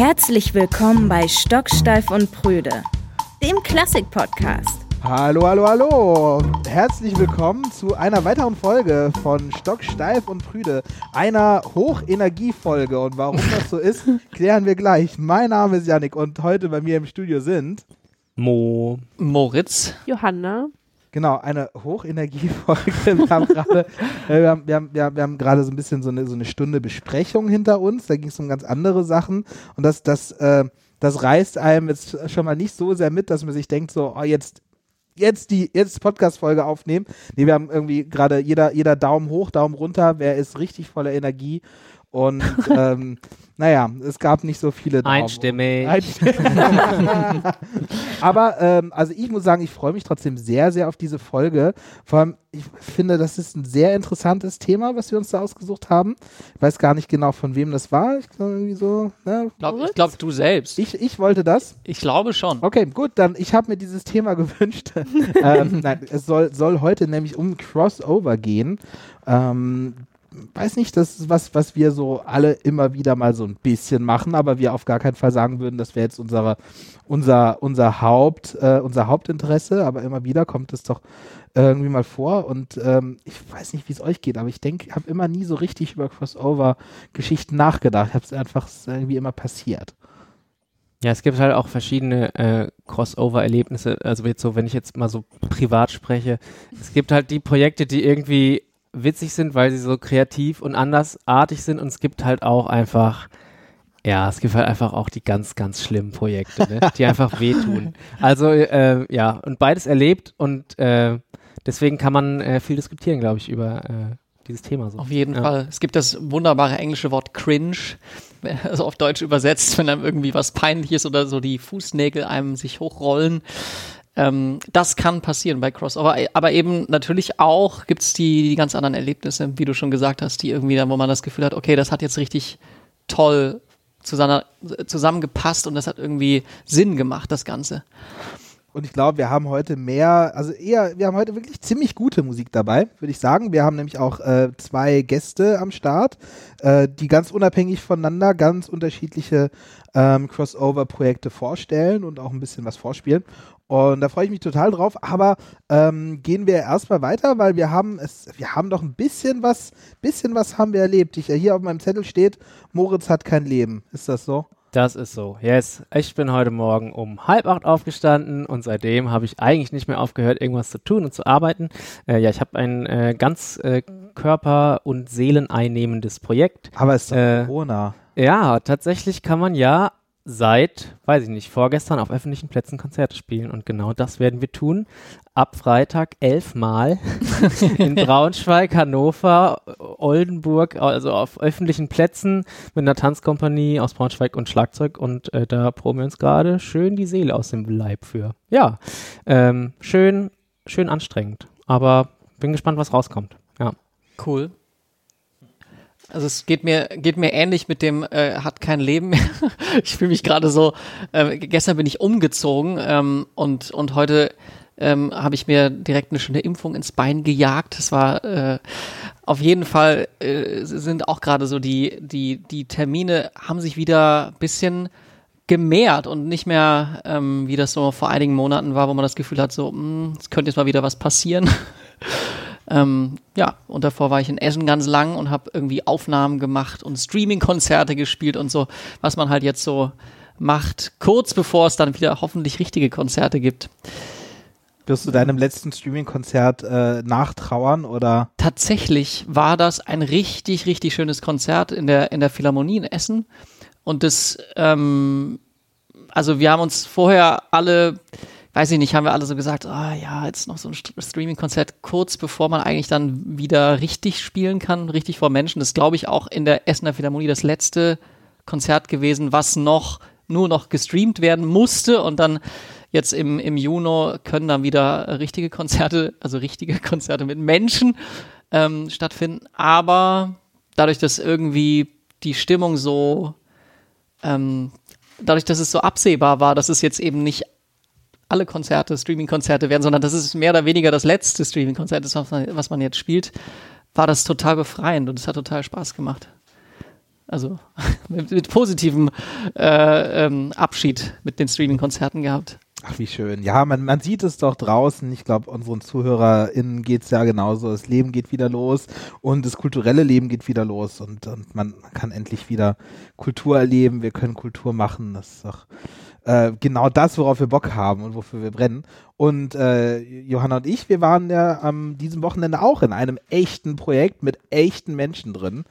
Herzlich willkommen bei Stocksteif und Prüde, dem Klassik-Podcast. Hallo, hallo, hallo. Herzlich willkommen zu einer weiteren Folge von Stocksteif und Prüde, einer Hochenergiefolge. Und warum das so ist, klären wir gleich. Mein Name ist Yannick und heute bei mir im Studio sind Mo, Moritz, Johanna. Genau, eine Hochenergiefolge. Wir haben gerade äh, wir haben, wir haben, wir haben, wir haben gerade so ein bisschen so eine, so eine Stunde Besprechung hinter uns. Da ging es um ganz andere Sachen. Und das, das, äh, das reißt einem jetzt schon mal nicht so sehr mit, dass man sich denkt, so, oh, jetzt, jetzt die jetzt Podcast-Folge aufnehmen. Nee, wir haben irgendwie gerade jeder, jeder Daumen hoch, Daumen runter. Wer ist richtig voller Energie? Und ähm, naja, es gab nicht so viele Daumen. einstimmig. Einstimmig. Aber ähm, also ich muss sagen, ich freue mich trotzdem sehr, sehr auf diese Folge. Vor allem, ich finde, das ist ein sehr interessantes Thema, was wir uns da ausgesucht haben. Ich weiß gar nicht genau, von wem das war. Ich glaube irgendwie so. Ne? glaub, ich glaube du selbst. Ich, ich wollte das. Ich glaube schon. Okay, gut, dann ich habe mir dieses Thema gewünscht. ähm, nein, es soll, soll heute nämlich um Crossover gehen. Ähm, weiß nicht, das ist was, was wir so alle immer wieder mal so ein bisschen machen, aber wir auf gar keinen Fall sagen würden, das wäre jetzt unsere, unser, unser Haupt, äh, unser Hauptinteresse, aber immer wieder kommt es doch irgendwie mal vor und ähm, ich weiß nicht, wie es euch geht, aber ich denke, ich habe immer nie so richtig über Crossover-Geschichten nachgedacht. Habe es einfach irgendwie immer passiert. Ja, es gibt halt auch verschiedene äh, Crossover-Erlebnisse. Also jetzt so, wenn ich jetzt mal so privat spreche, es gibt halt die Projekte, die irgendwie witzig sind, weil sie so kreativ und andersartig sind und es gibt halt auch einfach, ja, es gibt halt einfach auch die ganz, ganz schlimmen Projekte, ne? die einfach wehtun. Also äh, ja, und beides erlebt und äh, deswegen kann man äh, viel diskutieren, glaube ich, über äh, dieses Thema. So. Auf jeden Ja. Fall. Es gibt das wunderbare englische Wort cringe, also auf Deutsch übersetzt, wenn einem irgendwie was Peinliches oder so die Fußnägel einem sich hochrollen. Ähm, das kann passieren bei Crossover, aber eben natürlich auch gibt's die, die ganz anderen Erlebnisse, wie du schon gesagt hast, die irgendwie dann, wo man das Gefühl hat, okay, das hat jetzt richtig toll zusammen, zusammengepasst und das hat irgendwie Sinn gemacht, das Ganze. Und ich glaube, wir haben heute mehr, also eher, wir haben heute wirklich ziemlich gute Musik dabei, würde ich sagen. Wir haben nämlich auch äh, zwei Gäste am Start, äh, die ganz unabhängig voneinander ganz unterschiedliche ähm, Crossover-Projekte vorstellen und auch ein bisschen was vorspielen. Und da freue ich mich total drauf. Aber ähm, gehen wir erstmal weiter, weil wir haben es, wir haben doch ein bisschen was, bisschen was haben wir erlebt. Ich, hier auf meinem Zettel steht, Moritz hat kein Leben. Ist das so? Das ist so. Yes. Ich bin heute Morgen um halb acht aufgestanden und seitdem habe ich eigentlich nicht mehr aufgehört, irgendwas zu tun und zu arbeiten. Äh, ja, ich habe ein äh, ganz äh, körper- und seeleneinnehmendes Projekt. Aber es ist Äh, Corona. Ja, tatsächlich kann man ja seit, weiß ich nicht, vorgestern auf öffentlichen Plätzen Konzerte spielen und genau das werden wir tun. Ab Freitag elfmal in Braunschweig, Hannover, Oldenburg, also auf öffentlichen Plätzen mit einer Tanzkompanie aus Braunschweig und Schlagzeug und äh, da proben wir uns gerade schön die Seele aus dem Leib für. Ja, ähm, schön, schön anstrengend, aber bin gespannt, was rauskommt. Ja. Cool. Also es geht mir geht mir ähnlich mit dem äh, hat kein Leben mehr. ich fühle mich gerade so. Äh, gestern bin ich umgezogen ähm, und und heute ähm, habe ich mir direkt eine schöne Impfung ins Bein gejagt. Das war äh, auf jeden Fall äh, sind auch gerade so die die die Termine haben sich wieder ein bisschen gemehrt und nicht mehr ähm, wie das so vor einigen Monaten war, wo man das Gefühl hat, so mh, es könnte jetzt mal wieder was passieren. Ähm, ja, und davor war ich in Essen ganz lang und habe irgendwie Aufnahmen gemacht und Streaming-Konzerte gespielt und so, was man halt jetzt so macht, kurz bevor es dann wieder hoffentlich richtige Konzerte gibt. Wirst du deinem letzten Streaming-Konzert äh, nachtrauern oder? Tatsächlich war das ein richtig, richtig schönes Konzert in der, in der Philharmonie in Essen. Und das, ähm, also wir haben uns vorher alle, weiß ich nicht, haben wir alle so gesagt, ah ja, jetzt noch so ein St- Streaming-Konzert kurz bevor man eigentlich dann wieder richtig spielen kann, richtig vor Menschen. Das ist, glaube ich, auch in der Essener Philharmonie das letzte Konzert gewesen, was noch nur noch gestreamt werden musste und dann jetzt im, im Juni können dann wieder richtige Konzerte, also richtige Konzerte mit Menschen ähm, stattfinden. Aber dadurch, dass irgendwie die Stimmung so, ähm, dadurch, dass es so absehbar war, dass es jetzt eben nicht alle Konzerte Streaming-Konzerte werden, sondern dass es mehr oder weniger das letzte Streaming-Konzert ist, was man, jetzt spielt, war das total befreiend und es hat total Spaß gemacht. Also mit, mit positivem äh, ähm, Abschied mit den Streaming-Konzerten gehabt. Ach, wie schön. Ja, man, man sieht es doch draußen. Ich glaube, unseren ZuhörerInnen geht es ja genauso. Das Leben geht wieder los und das kulturelle Leben geht wieder los und, und man kann endlich wieder Kultur erleben. Wir können Kultur machen. Das ist doch äh, genau das, worauf wir Bock haben und wofür wir brennen. Und äh, Johanna und ich, wir waren ja am diesem Wochenende auch in einem echten Projekt mit echten Menschen drin.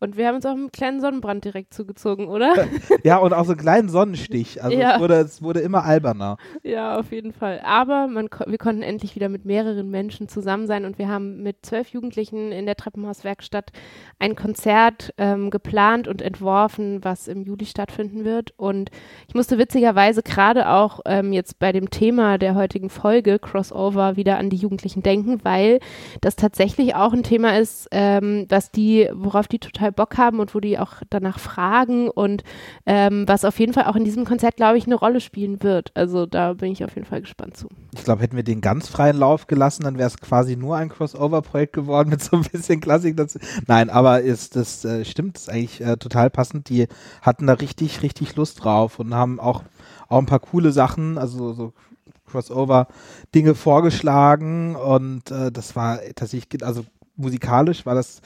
Und wir haben uns auch einen kleinen Sonnenbrand direkt zugezogen, oder? ja, und auch so einen kleinen Sonnenstich. Also Ja. es, wurde, es wurde immer alberner. ja, auf jeden Fall. Aber man, wir konnten endlich wieder mit mehreren Menschen zusammen sein und wir haben mit zwölf Jugendlichen in der Treppenhauswerkstatt ein Konzert ähm, geplant und entworfen, was im Juli stattfinden wird. Und ich musste witzigerweise gerade auch ähm, jetzt bei dem Thema der heutigen Folge Crossover wieder an die Jugendlichen denken, weil das tatsächlich auch ein Thema ist, ähm, was die, worauf die total Bock haben und wo die auch danach fragen und ähm, was auf jeden Fall auch in diesem Konzert, glaube ich, eine Rolle spielen wird. Also da bin ich auf jeden Fall gespannt zu. Ich glaube, hätten wir den ganz freien Lauf gelassen, dann wäre es quasi nur ein Crossover-Projekt geworden mit so ein bisschen Klassik dazu. Nein, aber ist das äh, stimmt, ist eigentlich äh, total passend. Die hatten da richtig, richtig Lust drauf und haben auch, auch ein paar coole Sachen, also so Crossover-Dinge vorgeschlagen und äh, das war tatsächlich, also musikalisch war das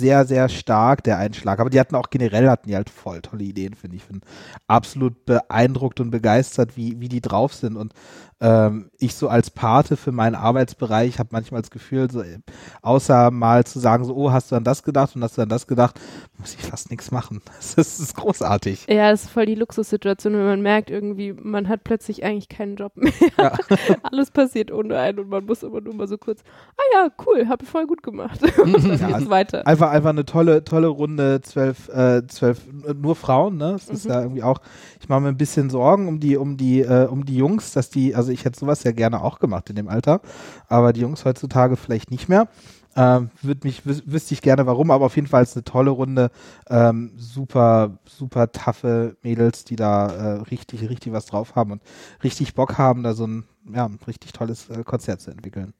sehr, sehr stark, der Einschlag. Aber die hatten auch generell, hatten die halt voll tolle Ideen, finde ich. Bin absolut beeindruckt und begeistert, wie, wie die drauf sind. Und ähm, ich so als Pate für meinen Arbeitsbereich habe manchmal das Gefühl, so, äh, außer mal zu sagen, so, oh, hast du an das gedacht und hast du an das gedacht, muss ich fast nichts machen. Das ist, das ist großartig. Ja, das ist voll die Luxussituation, wenn man merkt, irgendwie, man hat plötzlich eigentlich keinen Job mehr. Ja. Alles passiert ohne einen und man muss immer nur mal so kurz, ah ja, cool, hab ich voll gut gemacht. und dann Ja, geht's weiter. Einfach, einfach eine tolle, tolle Runde, zwölf, äh, zwölf, äh, nur Frauen, ne? Das ist Mhm. ja irgendwie auch, ich mache mir ein bisschen Sorgen um die, um die, äh, um die Jungs, dass die, also ich hätte sowas ja gerne auch gemacht in dem Alter, aber die Jungs heutzutage vielleicht nicht mehr. Ähm, Würde mich, wüs wüsste ich gerne warum, aber auf jeden Fall ist eine tolle Runde. Ähm, super, super taffe Mädels, die da äh, richtig, richtig was drauf haben und richtig Bock haben, da so ein, ja, ein richtig tolles äh, Konzert zu entwickeln.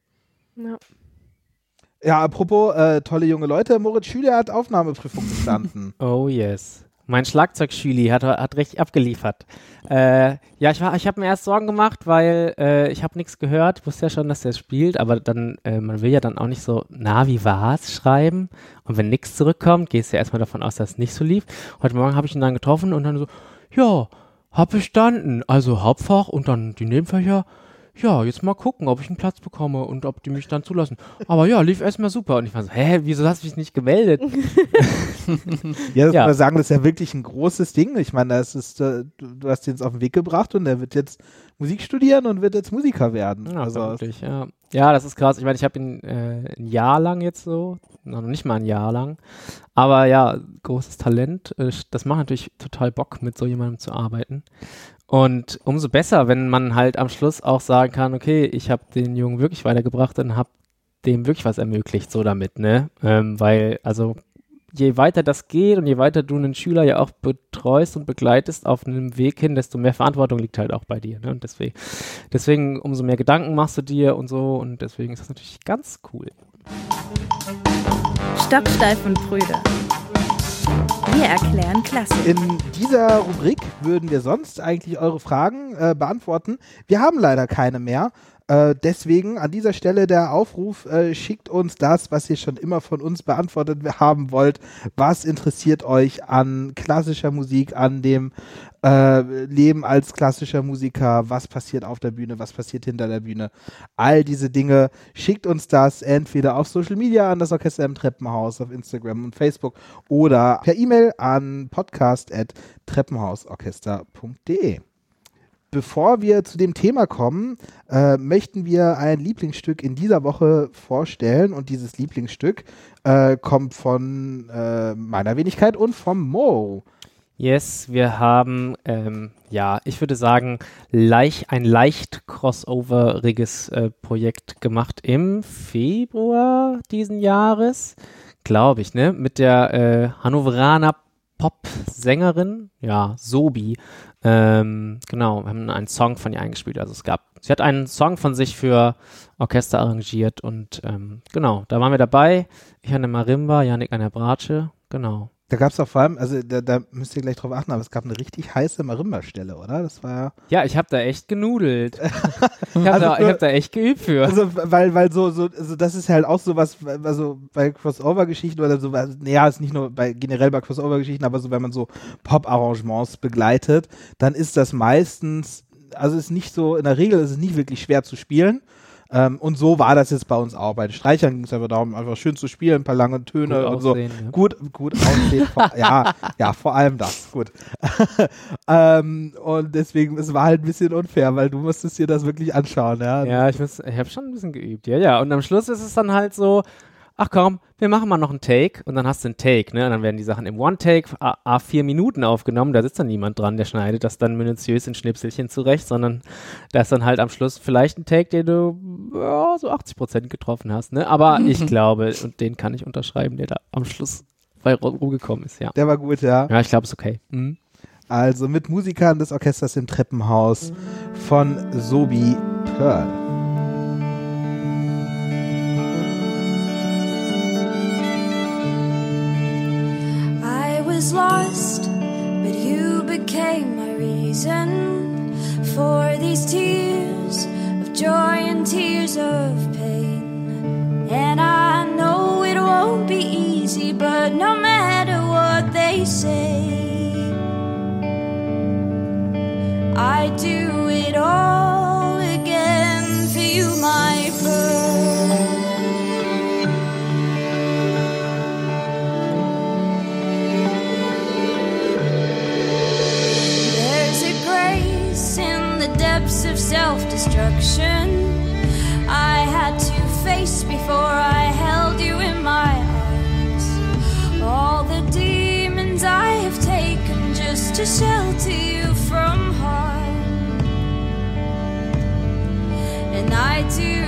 Ja. Ja, apropos äh, tolle junge Leute, Moritz Schüler hat Aufnahmeprüfung bestanden. Oh yes. Mein Schlagzeug-Schüli hat, hat richtig abgeliefert. Äh, ja, ich, ich habe mir erst Sorgen gemacht, weil äh, ich habe nichts gehört. Ich wusste ja schon, dass der spielt, aber dann, äh, man will ja dann auch nicht so, na, wie war's, schreiben. Und wenn nichts zurückkommt, gehst du ja erstmal davon aus, dass es nicht so lief. Heute Morgen habe ich ihn dann getroffen und dann so, ja, hab bestanden. Also Hauptfach und dann die Nebenfächer. Ja, jetzt mal gucken, ob ich einen Platz bekomme und ob die mich dann zulassen. Aber ja, lief erstmal super. Und ich war so, hä, wieso hast du mich nicht gemeldet? Ja, das Ja. muss man sagen, das ist ja wirklich ein großes Ding. Ich meine, das ist, äh, du, hast ihn jetzt auf den Weg gebracht und er wird jetzt Musik studieren und wird jetzt Musiker werden. Ja, also, wirklich, ja. Ja, das ist krass. Ich meine, ich habe ihn äh, ein Jahr lang jetzt so, noch nicht mal ein Jahr lang. Aber ja, großes Talent. Äh, Das macht natürlich total Bock, mit so jemandem zu arbeiten. Und umso besser, wenn man halt am Schluss auch sagen kann, okay, ich habe den Jungen wirklich weitergebracht und habe dem wirklich was ermöglicht, so damit, ne? Ähm, weil, also je weiter das geht und je weiter du einen Schüler ja auch betreust und begleitest auf einem Weg hin, desto mehr Verantwortung liegt halt auch bei dir. Ne? Und deswegen, deswegen umso mehr Gedanken machst du dir und so und deswegen ist das natürlich ganz cool. Stocksteif und Prüde. Wir erklären Klassik. in dieser Rubrik würden wir sonst eigentlich eure Fragen äh, beantworten. Wir haben leider keine mehr. Äh, deswegen an dieser Stelle der Aufruf, äh, schickt uns das, was ihr schon immer von uns beantwortet haben wollt. Was interessiert euch an klassischer Musik, an dem äh, Leben als klassischer Musiker? Was passiert auf der Bühne? Was passiert hinter der Bühne? All diese Dinge. Schickt uns das entweder auf Social Media an das Orchester im Treppenhaus, auf Instagram und Facebook oder per E-Mail an podcast.treppenhausorchester.de. Bevor wir zu dem Thema kommen, äh, möchten wir ein Lieblingsstück in dieser Woche vorstellen und dieses Lieblingsstück äh, kommt von äh, meiner Wenigkeit und vom Mo. Yes, wir haben, ähm, ja, ich würde sagen, leicht, ein leicht crossoveriges äh, Projekt gemacht im Februar diesen Jahres, glaube ich, ne? Mit der äh, Hannoveraner Pop-Sängerin, ja, Sobi. Ähm, genau, wir haben einen Song von ihr eingespielt. Also es gab, sie hat einen Song von sich für Orchester arrangiert und ähm, genau, da waren wir dabei. Ich an der Marimba, Janik an der Bratsche, genau. Da gab es auch vor allem, also da, da müsst ihr gleich drauf achten, aber es gab eine richtig heiße Marimba-Stelle, oder? Das war Ja, ich habe da echt genudelt. ich habe Also da, ich hab da echt geübt für. Also, weil, weil so, so, also das ist halt auch so was, also bei Crossover-Geschichten oder so, also, naja, ist nicht nur bei, generell bei Crossover-Geschichten, aber so, wenn man so Pop-Arrangements begleitet, dann ist das meistens, also ist nicht so, in der Regel ist es nicht wirklich schwer zu spielen. Ähm, und so war das jetzt bei uns auch. Bei den Streichern ging es einfach darum, einfach schön zu spielen, ein paar lange Töne Gut und so. aussehen, ja. Gut, gut aussehen. vor, ja, ja, vor allem das. Gut. ähm, und deswegen, es war halt ein bisschen unfair, weil du musstest dir das wirklich anschauen, ja. Ja, ich, muss- ich habe schon ein bisschen geübt. Ja, ja. Und am Schluss ist es dann halt so, ach komm, wir machen mal noch einen Take und dann hast du einen Take, ne? Und dann werden die Sachen im One-Take a, a vier Minuten aufgenommen. Da sitzt dann niemand dran, der schneidet das dann minutiös in Schnipselchen zurecht, sondern da ist dann halt am Schluss vielleicht ein Take, den du ja, so 80 Prozent getroffen hast, ne? Aber ich glaube, und den kann ich unterschreiben, der da am Schluss bei ru- rumgekommen ist, ja. Der war gut, ja. Ja, ich glaube, ist okay. Mhm. Also mit Musikern des Orchesters im Treppenhaus von Sobi Pearl. Was lost, but you became my reason for these tears of joy and tears of pain. And I know it won't be easy, but no matter what they say, I do it all self destruction I had to face before I held you in my arms. All the demons I have taken just to shelter you from harm. And I do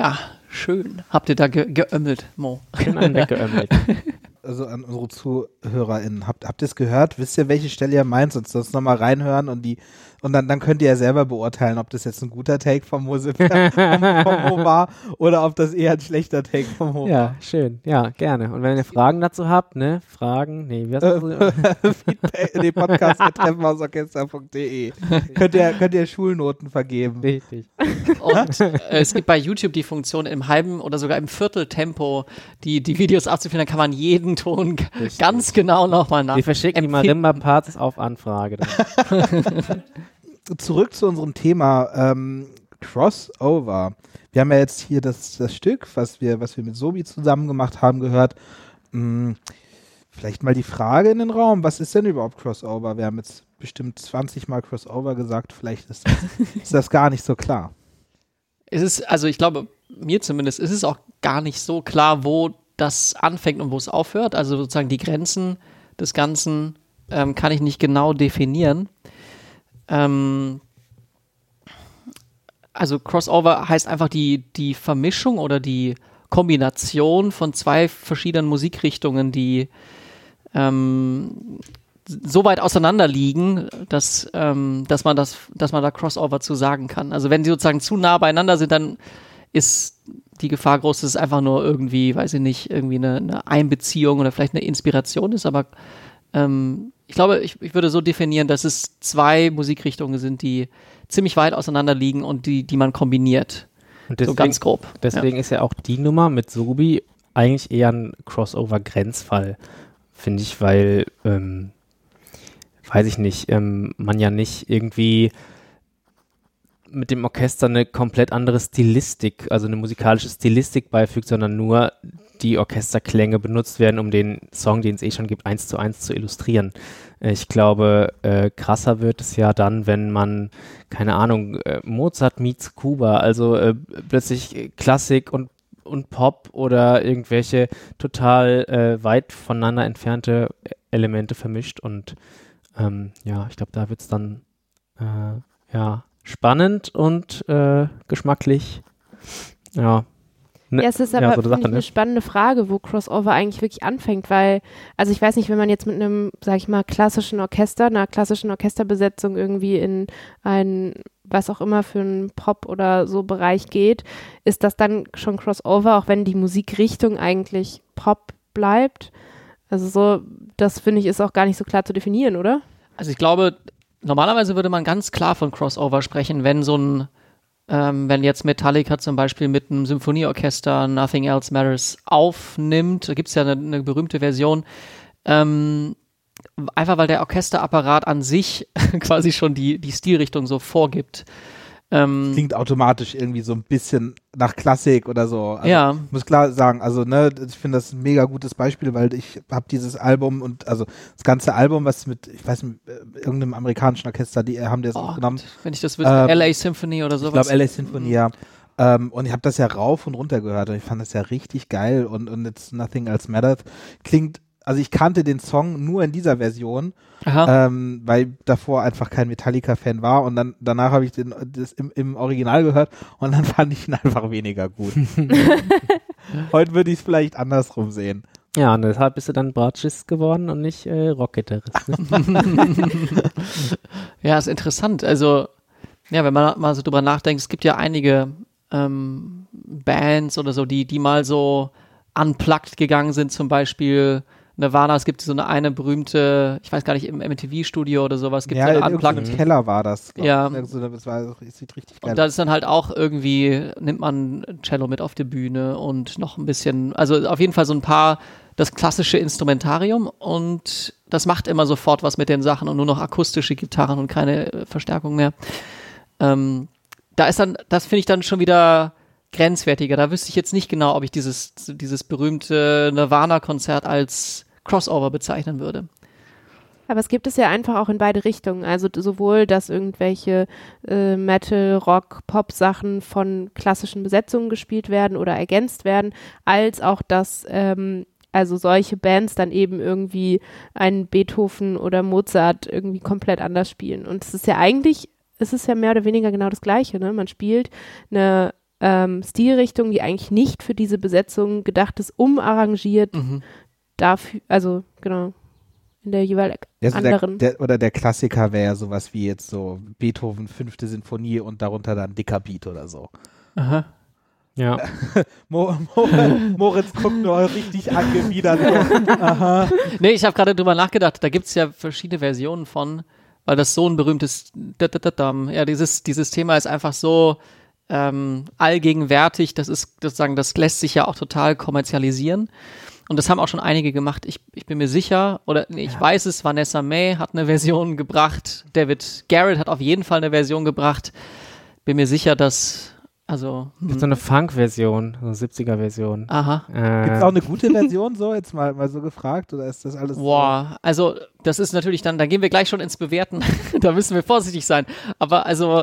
Ja, Schön. Habt ihr da ge geömmelt, Mo? Schön einen weggeömmelt. Also an unsere ZuhörerInnen, habt, habt ihr es gehört? Wisst ihr, welche Stelle ihr meint? Sonst, sonst nochmal reinhören und die und dann, dann könnt ihr ja selber beurteilen, ob das jetzt ein guter Take vom Mo, vom, Mo war oder ob das eher ein schlechter Take vom Mo war. Ja, schön. Ja, gerne. Und wenn ihr Fragen dazu habt, ne? Fragen, nee, wie heißt das? Feedback in den Podcast treffenhausorchester.de. könnt, ihr, könnt ihr Schulnoten vergeben. Richtig. Und äh, es gibt bei YouTube die Funktion im halben oder sogar im Vierteltempo die, die Videos abzuspielen, dann kann man jeden Ton Richtig. ganz genau nochmal nach. Wir verschicken die Marimba-Parts auf Anfrage. Zurück zu unserem Thema ähm, Crossover. Wir haben ja jetzt hier das, das Stück, was wir, was wir mit Sobi zusammen gemacht haben, gehört. Hm, vielleicht mal die Frage in den Raum, was ist denn überhaupt Crossover? Wir haben jetzt bestimmt 20 Mal Crossover gesagt, vielleicht ist das, ist das gar nicht so klar. Es ist, also ich glaube, mir zumindest ist es auch gar nicht so klar, wo das anfängt und wo es aufhört. Also sozusagen die Grenzen des Ganzen ähm, kann ich nicht genau definieren. Ähm, also Crossover heißt einfach die, die Vermischung oder die Kombination von zwei verschiedenen Musikrichtungen, die ähm, so weit auseinander liegen, dass, ähm, dass, man das, dass man da Crossover zu sagen kann. Also wenn sie sozusagen zu nah beieinander sind, dann ist die Gefahr groß, dass es einfach nur irgendwie, weiß ich nicht, irgendwie eine, eine Einbeziehung oder vielleicht eine Inspiration ist, aber ähm, ich glaube, ich, ich würde so definieren, dass es zwei Musikrichtungen sind, die ziemlich weit auseinander liegen und die, die man kombiniert. Und so deswegen, ganz grob. deswegen ist ja auch die Nummer mit Sobi eigentlich eher ein Crossover-Grenzfall, finde ich, weil, ähm, weiß ich nicht, ähm, man ja nicht irgendwie mit dem Orchester eine komplett andere Stilistik, also eine musikalische Stilistik beifügt, sondern nur die Orchesterklänge benutzt werden, um den Song, den es eh schon gibt, eins zu eins zu illustrieren. Äh, Ich glaube, äh, krasser wird es ja dann, wenn man, keine Ahnung, äh, Mozart meets Kuba, also äh, plötzlich Klassik und, und Pop oder irgendwelche total äh, weit voneinander entfernte Elemente vermischt und ähm, ja, ich glaube, da wird es dann äh, ja spannend und geschmacklich. Ja. Ne- Ja, es ist ja, aber so eine Sache, ich, eine ne? spannende Frage, wo Crossover eigentlich wirklich anfängt, weil, also ich weiß nicht, wenn man jetzt mit einem, sag ich mal, klassischen Orchester, einer klassischen Orchesterbesetzung irgendwie in ein, was auch immer für einen Pop oder so Bereich geht, ist das dann schon Crossover, auch wenn die Musikrichtung eigentlich Pop bleibt? Also so, das finde ich ist auch gar nicht so klar zu definieren, oder? Also ich glaube, normalerweise würde man ganz klar von Crossover sprechen, wenn so ein, ähm, wenn jetzt Metallica zum Beispiel mit einem Symphonieorchester Nothing Else Matters aufnimmt, da gibt es ja eine, eine berühmte Version, ähm, einfach weil der Orchesterapparat an sich quasi schon die, die Stilrichtung so vorgibt. Ähm, Klingt automatisch irgendwie so ein bisschen nach Klassik oder so. Also, ja, Ich muss klar sagen, also ne, ich finde das ein mega gutes Beispiel, weil ich habe dieses Album und also das ganze Album, was mit, ich weiß nicht, äh, irgendeinem amerikanischen Orchester, die haben das oh, aufgenommen. Gott, wenn ich das wüsste, Ähm, LA Symphony oder Ich sowas. glaube LA Symphony, ja. Ähm, und ich habe das ja rauf und runter gehört und ich fand das ja richtig geil und, und jetzt Nothing Else Matters klingt, also ich kannte den Song nur in dieser Version, ähm, weil davor einfach kein Metallica-Fan war und dann danach habe ich den das im, im Original gehört und dann fand ich ihn einfach weniger gut. Heute würde ich es vielleicht andersrum sehen. Ja, und deshalb bist du dann Bratschist geworden und nicht äh, Rockgitarrist. Ne? Ja, ist interessant. Also, ja, wenn man mal so drüber nachdenkt, es gibt ja einige ähm, Bands oder so, die, die mal so unplugged gegangen sind, zum Beispiel Nirvana, es gibt so eine, eine berühmte, ich weiß gar nicht, im MTV-Studio oder sowas, gibt es ja, in eine Unplugged. Keller war das. Ja. ich. Also, das, war, das sieht richtig geil Und da ist dann halt auch irgendwie, nimmt man Cello mit auf die Bühne und noch ein bisschen, also auf jeden Fall so ein paar, das klassische Instrumentarium und das macht immer sofort was mit den Sachen und nur noch akustische Gitarren und keine äh, Verstärkung mehr. Ähm, da ist dann, das finde ich dann schon wieder grenzwertiger. Da wüsste ich jetzt nicht genau, ob ich dieses, dieses berühmte Nirvana-Konzert als Crossover bezeichnen würde. Aber es gibt es ja einfach auch in beide Richtungen. Also sowohl, dass irgendwelche äh, Metal, Rock, Pop-Sachen von klassischen Besetzungen gespielt werden oder ergänzt werden, als auch, dass ähm, also solche Bands dann eben irgendwie einen Beethoven oder Mozart irgendwie komplett anders spielen. Und es ist ja eigentlich, es ist ja mehr oder weniger genau das Gleiche. Ne? Man spielt eine ähm, Stilrichtung, die eigentlich nicht für diese Besetzung gedacht ist, umarrangiert Mhm. Dafür, also genau, in der jeweils Der, so der, anderen. der, oder der Klassiker wäre ja sowas wie jetzt so Beethoven fünfte Sinfonie und darunter dann dicker Beat oder so. Aha. Ja. Mo, Mo, Moritz guckt nur richtig angewidert. Aha. Nee, ich habe gerade drüber nachgedacht. Da gibt's ja verschiedene Versionen von, weil das so ein berühmtes, ja, dieses, dieses Thema ist einfach so ähm, allgegenwärtig. Das ist sozusagen, das lässt sich ja auch total kommerzialisieren. Und das haben auch schon einige gemacht. Ich, ich bin mir sicher, oder nee, ich weiß es, Vanessa May hat eine Version gebracht, David Garrett hat auf jeden Fall eine Version gebracht. Bin mir sicher, dass, also, hm, So eine Funk-Version, so eine 70er-Version. aha. Äh, Gibt es auch eine gute Version so, jetzt mal, mal so gefragt? Oder ist das alles so? Boah, also das ist natürlich dann, da gehen wir gleich schon ins Bewerten. da müssen wir vorsichtig sein. Aber also,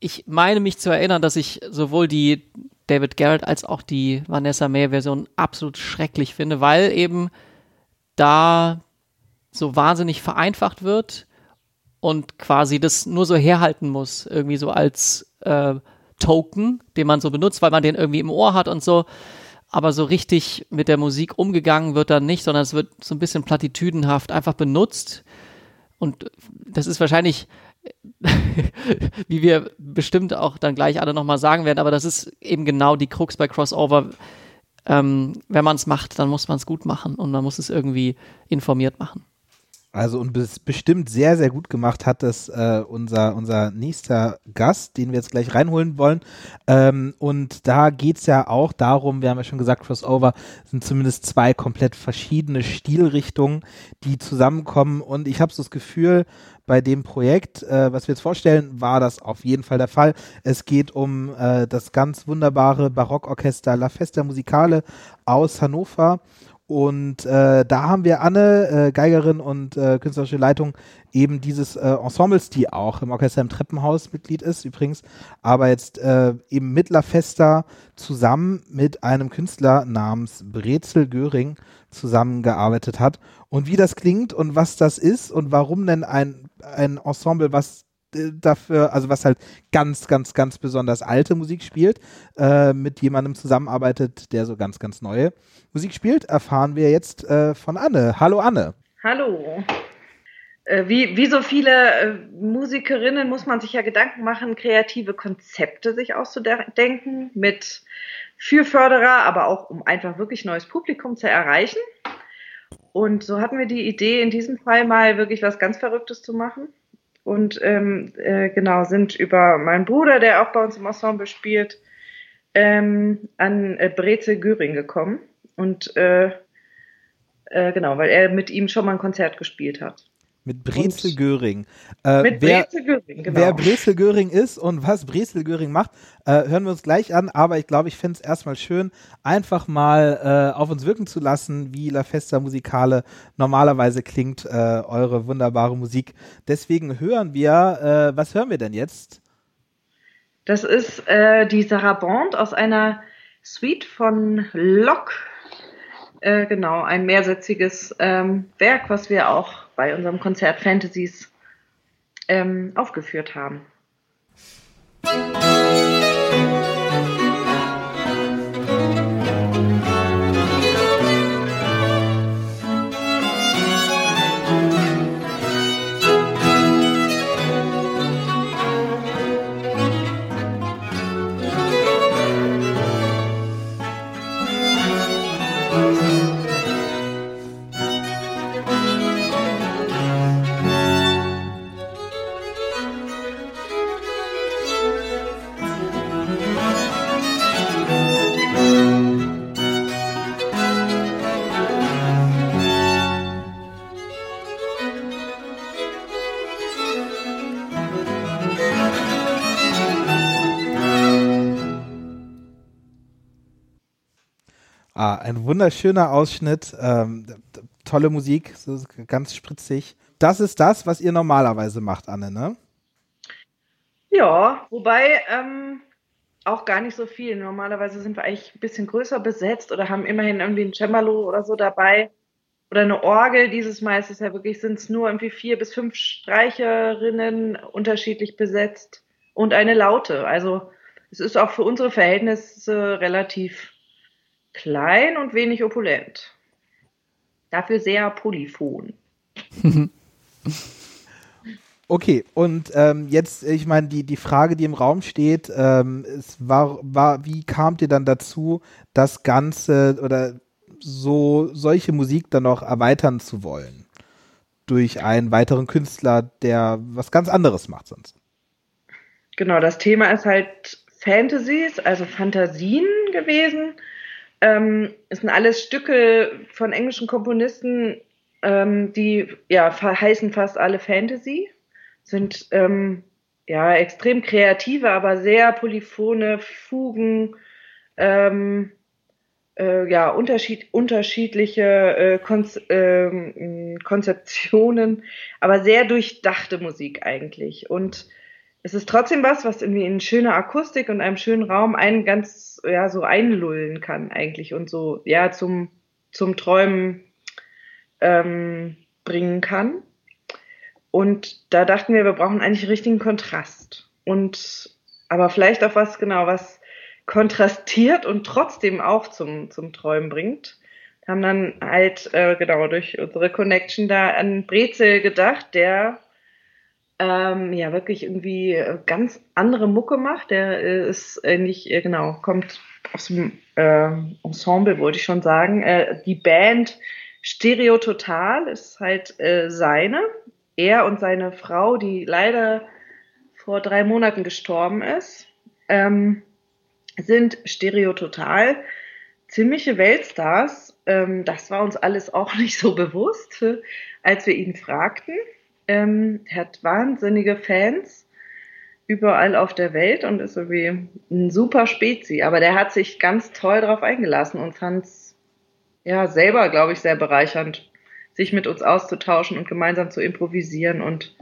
ich meine mich zu erinnern, dass ich sowohl die David Garrett als auch die Vanessa May Version absolut schrecklich finde, weil eben da so wahnsinnig vereinfacht wird und quasi das nur so herhalten muss, irgendwie so als äh, Token, den man so benutzt, weil man den irgendwie im Ohr hat und so. Aber so richtig mit der Musik umgegangen wird dann nicht, sondern es wird so ein bisschen platitüdenhaft einfach benutzt. Und das ist wahrscheinlich, wie wir bestimmt auch dann gleich alle nochmal sagen werden, aber das ist eben genau die Krux bei Crossover. Ähm, wenn man es macht, dann muss man es gut machen und man muss es irgendwie informiert machen. Also und bestimmt sehr, sehr gut gemacht hat das äh, unser, unser nächster Gast, den wir jetzt gleich reinholen wollen. Ähm, und da geht's ja auch darum, wir haben ja schon gesagt, Crossover sind zumindest zwei komplett verschiedene Stilrichtungen, die zusammenkommen. Und ich habe so das Gefühl, bei dem Projekt, äh, was wir jetzt vorstellen, war das auf jeden Fall der Fall. Es geht um äh, das ganz wunderbare Barockorchester La Festa Musicale aus Hannover. Und äh, da haben wir Anne, äh, Geigerin und äh, künstlerische Leitung eben dieses äh, Ensembles, die auch im Orchester im Treppenhaus Mitglied ist übrigens, aber jetzt äh, eben mit La Festa zusammen mit einem Künstler namens Brezel Göring zusammengearbeitet hat. Und wie das klingt und was das ist und warum denn ein, ein Ensemble, was dafür, also was halt ganz, ganz, ganz besonders alte Musik spielt, äh, mit jemandem zusammenarbeitet, der so ganz, ganz neue Musik spielt, erfahren wir jetzt äh, von Anne. Hallo Anne. Hallo. Äh, Wie, wie so viele äh, Musikerinnen muss man sich ja Gedanken machen, kreative Konzepte sich auszudenken mit für Förderer, aber auch um einfach wirklich neues Publikum zu erreichen. Und so hatten wir die Idee, in diesem Fall mal wirklich was ganz Verrücktes zu machen. Und ähm, äh, genau, sind über meinen Bruder, der auch bei uns im Ensemble spielt, ähm, an äh, Brezel Göring gekommen. Und äh, äh, genau, weil er mit ihm schon mal ein Konzert gespielt hat. Mit Brezel Und- Göring. Äh, Mit wer, Brezel Göring, genau. wer Brezel Göring ist und was Brezel Göring macht, äh, hören wir uns gleich an. Aber ich glaube, ich fände es erstmal schön, einfach mal äh, auf uns wirken zu lassen, wie La Festa Musikale normalerweise klingt, äh, eure wunderbare Musik. Deswegen hören wir, äh, was hören wir denn jetzt? Das ist äh, die Sarabande aus einer Suite von Locke. Genau, ein mehrsätziges ähm, Werk, was wir auch bei unserem Konzert Fantasies ähm, aufgeführt haben. Ah, ein wunderschöner Ausschnitt, ähm, tolle Musik, so ganz spritzig. Das ist das, was ihr normalerweise macht, Anne, ne? Ja, wobei ähm, auch gar nicht so viel. Normalerweise sind wir eigentlich ein bisschen größer besetzt oder haben immerhin irgendwie ein Cembalo oder so dabei. Oder eine Orgel. Dieses Mal ist es ja wirklich, sind es nur irgendwie vier bis fünf Streicherinnen unterschiedlich besetzt und eine Laute. Also es ist auch für unsere Verhältnisse relativ klein und wenig opulent. Dafür sehr polyphon. Okay, und ähm, jetzt, ich meine, die, die Frage, die im Raum steht, ähm, es war, war, wie kamt ihr dann dazu, das Ganze oder so solche Musik dann noch erweitern zu wollen? Durch einen weiteren Künstler, der was ganz anderes macht sonst. Genau, das Thema ist halt Fantasies, also Fantasien gewesen. Ähm, es sind alles Stücke von englischen Komponisten, ähm, die ja heißen fast alle Fantasy sind ähm, ja extrem kreative, aber sehr polyphone Fugen, ähm, äh, ja unterschied, unterschiedliche äh, Konz ähm, Konzeptionen, aber sehr durchdachte Musik eigentlich. Und es ist trotzdem was, was irgendwie in schöner Akustik und einem schönen Raum einen ganz ja so einlullen kann eigentlich und so ja zum zum Träumen ähm, bringen kann. Und da dachten wir, wir brauchen eigentlich richtigen Kontrast. Und aber vielleicht auch was genau, was kontrastiert und trotzdem auch zum, zum Träumen bringt. Haben dann halt, äh, genau, durch unsere Connection da an Brezel gedacht, der ähm, ja wirklich irgendwie ganz andere Mucke macht. Der äh, ist äh, nicht, äh, genau, kommt aus dem äh, Ensemble, wollte ich schon sagen. Äh, die Band Stereo Total ist halt äh, seine er und seine Frau, die leider vor drei Monaten gestorben ist, ähm, sind stereototal ziemliche Weltstars. Ähm, das war uns alles auch nicht so bewusst, als wir ihn fragten. Ähm, hat wahnsinnige Fans überall auf der Welt und ist irgendwie ein super Spezi. Aber der hat sich ganz toll darauf eingelassen und fand es ja selber, glaube ich, sehr bereichernd, sich mit uns auszutauschen und gemeinsam zu improvisieren. Und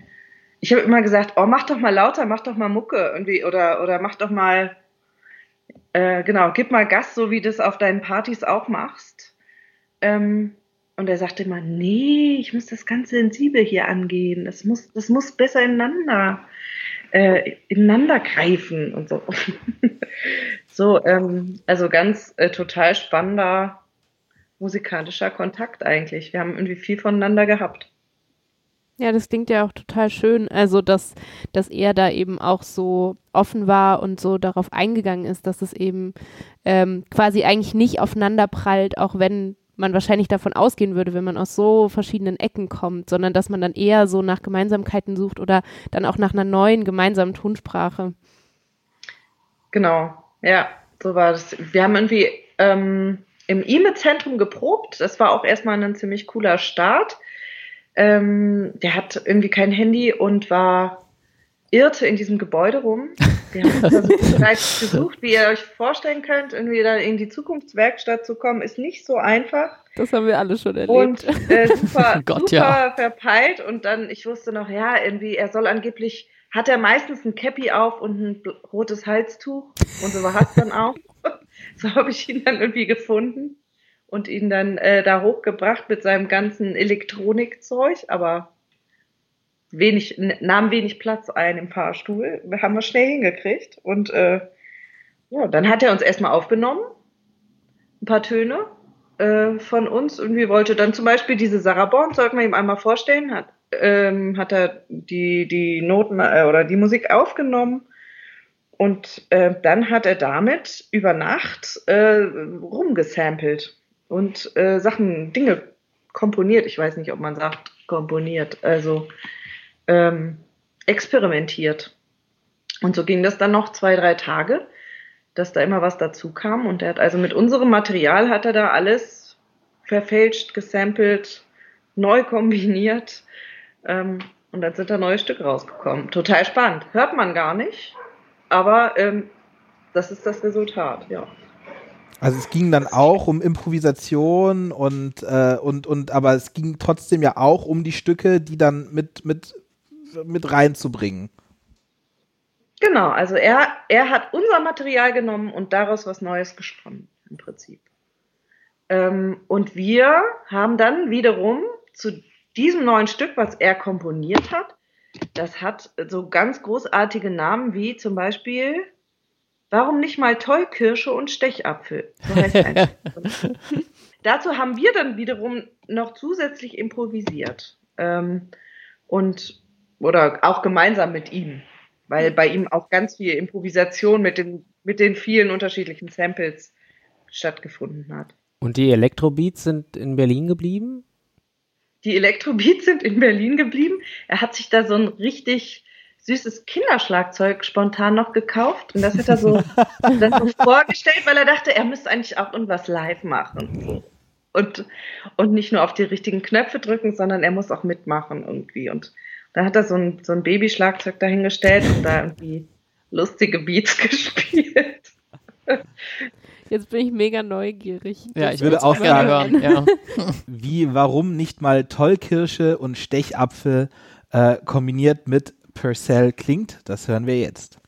ich habe immer gesagt, oh, mach doch mal lauter, mach doch mal Mucke irgendwie oder, oder mach doch mal, äh, genau, gib mal Gas, so wie du das auf deinen Partys auch machst. Ähm, und er sagte immer, nee, ich muss das ganz sensibel hier angehen. Das muss, das muss besser ineinander, äh, ineinander greifen und so. so, ähm, also ganz äh, total spannender musikalischer Kontakt eigentlich. Wir haben irgendwie viel voneinander gehabt. Ja, das klingt ja auch total schön. Also, dass, dass er da eben auch so offen war und so darauf eingegangen ist, dass es eben ähm, quasi eigentlich nicht aufeinander prallt, auch wenn man wahrscheinlich davon ausgehen würde, wenn man aus so verschiedenen Ecken kommt, sondern dass man dann eher so nach Gemeinsamkeiten sucht oder dann auch nach einer neuen gemeinsamen Tonsprache. Genau, ja, so war das. Wir haben irgendwie ähm, im E-Mail-Zentrum geprobt. Das war auch erstmal ein ziemlich cooler Start. Ähm, der hat irgendwie kein Handy und war irrte in diesem Gebäude rum. Wir haben versucht, bereits gesucht, wie ihr euch vorstellen könnt, irgendwie da in die Zukunftswerkstatt zu kommen, ist nicht so einfach. Das haben wir alle schon erlebt. Und äh, super, Gott, super ja. verpeilt. Und dann, ich wusste noch, ja, irgendwie, er soll angeblich, hat er meistens ein Cappy auf und ein rotes Halstuch. Und so war es dann auch. so habe ich ihn dann irgendwie gefunden und ihn dann äh, da hochgebracht mit seinem ganzen Elektronikzeug, aber wenig, nahm wenig Platz ein im Fahrstuhl. Haben wir schnell hingekriegt. Und äh, ja, dann hat er uns erstmal aufgenommen, ein paar Töne äh, von uns. Und wir wollte dann zum Beispiel diese Sarah Born, sollten wir ihm einmal vorstellen, hat, ähm, hat er die, die Noten äh, oder die Musik aufgenommen und äh, dann hat er damit über Nacht äh, rumgesampelt und äh, Sachen, Dinge komponiert. Ich weiß nicht, ob man sagt komponiert, also ähm, experimentiert. Und so ging das dann noch zwei, drei Tage, dass da immer was dazu kam. Und er hat also mit unserem Material hat er da alles verfälscht, gesampelt, neu kombiniert. Ähm, und dann sind da neue Stücke rausgekommen. Total spannend. Hört man gar nicht. Aber ähm, das ist das Resultat, ja. Also es ging dann auch um Improvisation und, äh, und, und aber es ging trotzdem ja auch um die Stücke, die dann mit, mit, mit reinzubringen. Genau, also er, er hat unser Material genommen und daraus was Neues gesponnen, im Prinzip. Ähm, und wir haben dann wiederum zu diesem neuen Stück, was er komponiert hat, das hat so ganz großartige Namen wie zum Beispiel warum nicht mal Tollkirsche und Stechapfel? So heißt ein Dazu haben wir dann wiederum noch zusätzlich improvisiert. Ähm, und, oder auch gemeinsam mit ihm. Weil bei ihm auch ganz viel Improvisation mit den, mit den vielen unterschiedlichen Samples stattgefunden hat. Und die Elektrobeats sind in Berlin geblieben? Die Elektrobeats sind in Berlin geblieben. Er hat sich da so ein richtig süßes Kinderschlagzeug spontan noch gekauft und das hat er so, das so vorgestellt, weil er dachte, er müsste eigentlich auch irgendwas live machen. Und, und nicht nur auf die richtigen Knöpfe drücken, sondern er muss auch mitmachen irgendwie. Und da hat er so ein, so ein Babyschlagzeug dahingestellt und da irgendwie lustige Beats gespielt. Jetzt bin ich mega neugierig. Ja, ich würde auch gerne hören. Ja. Wie, warum nicht mal Tollkirsche und Stechapfel äh, kombiniert mit Purcell klingt, das hören wir jetzt.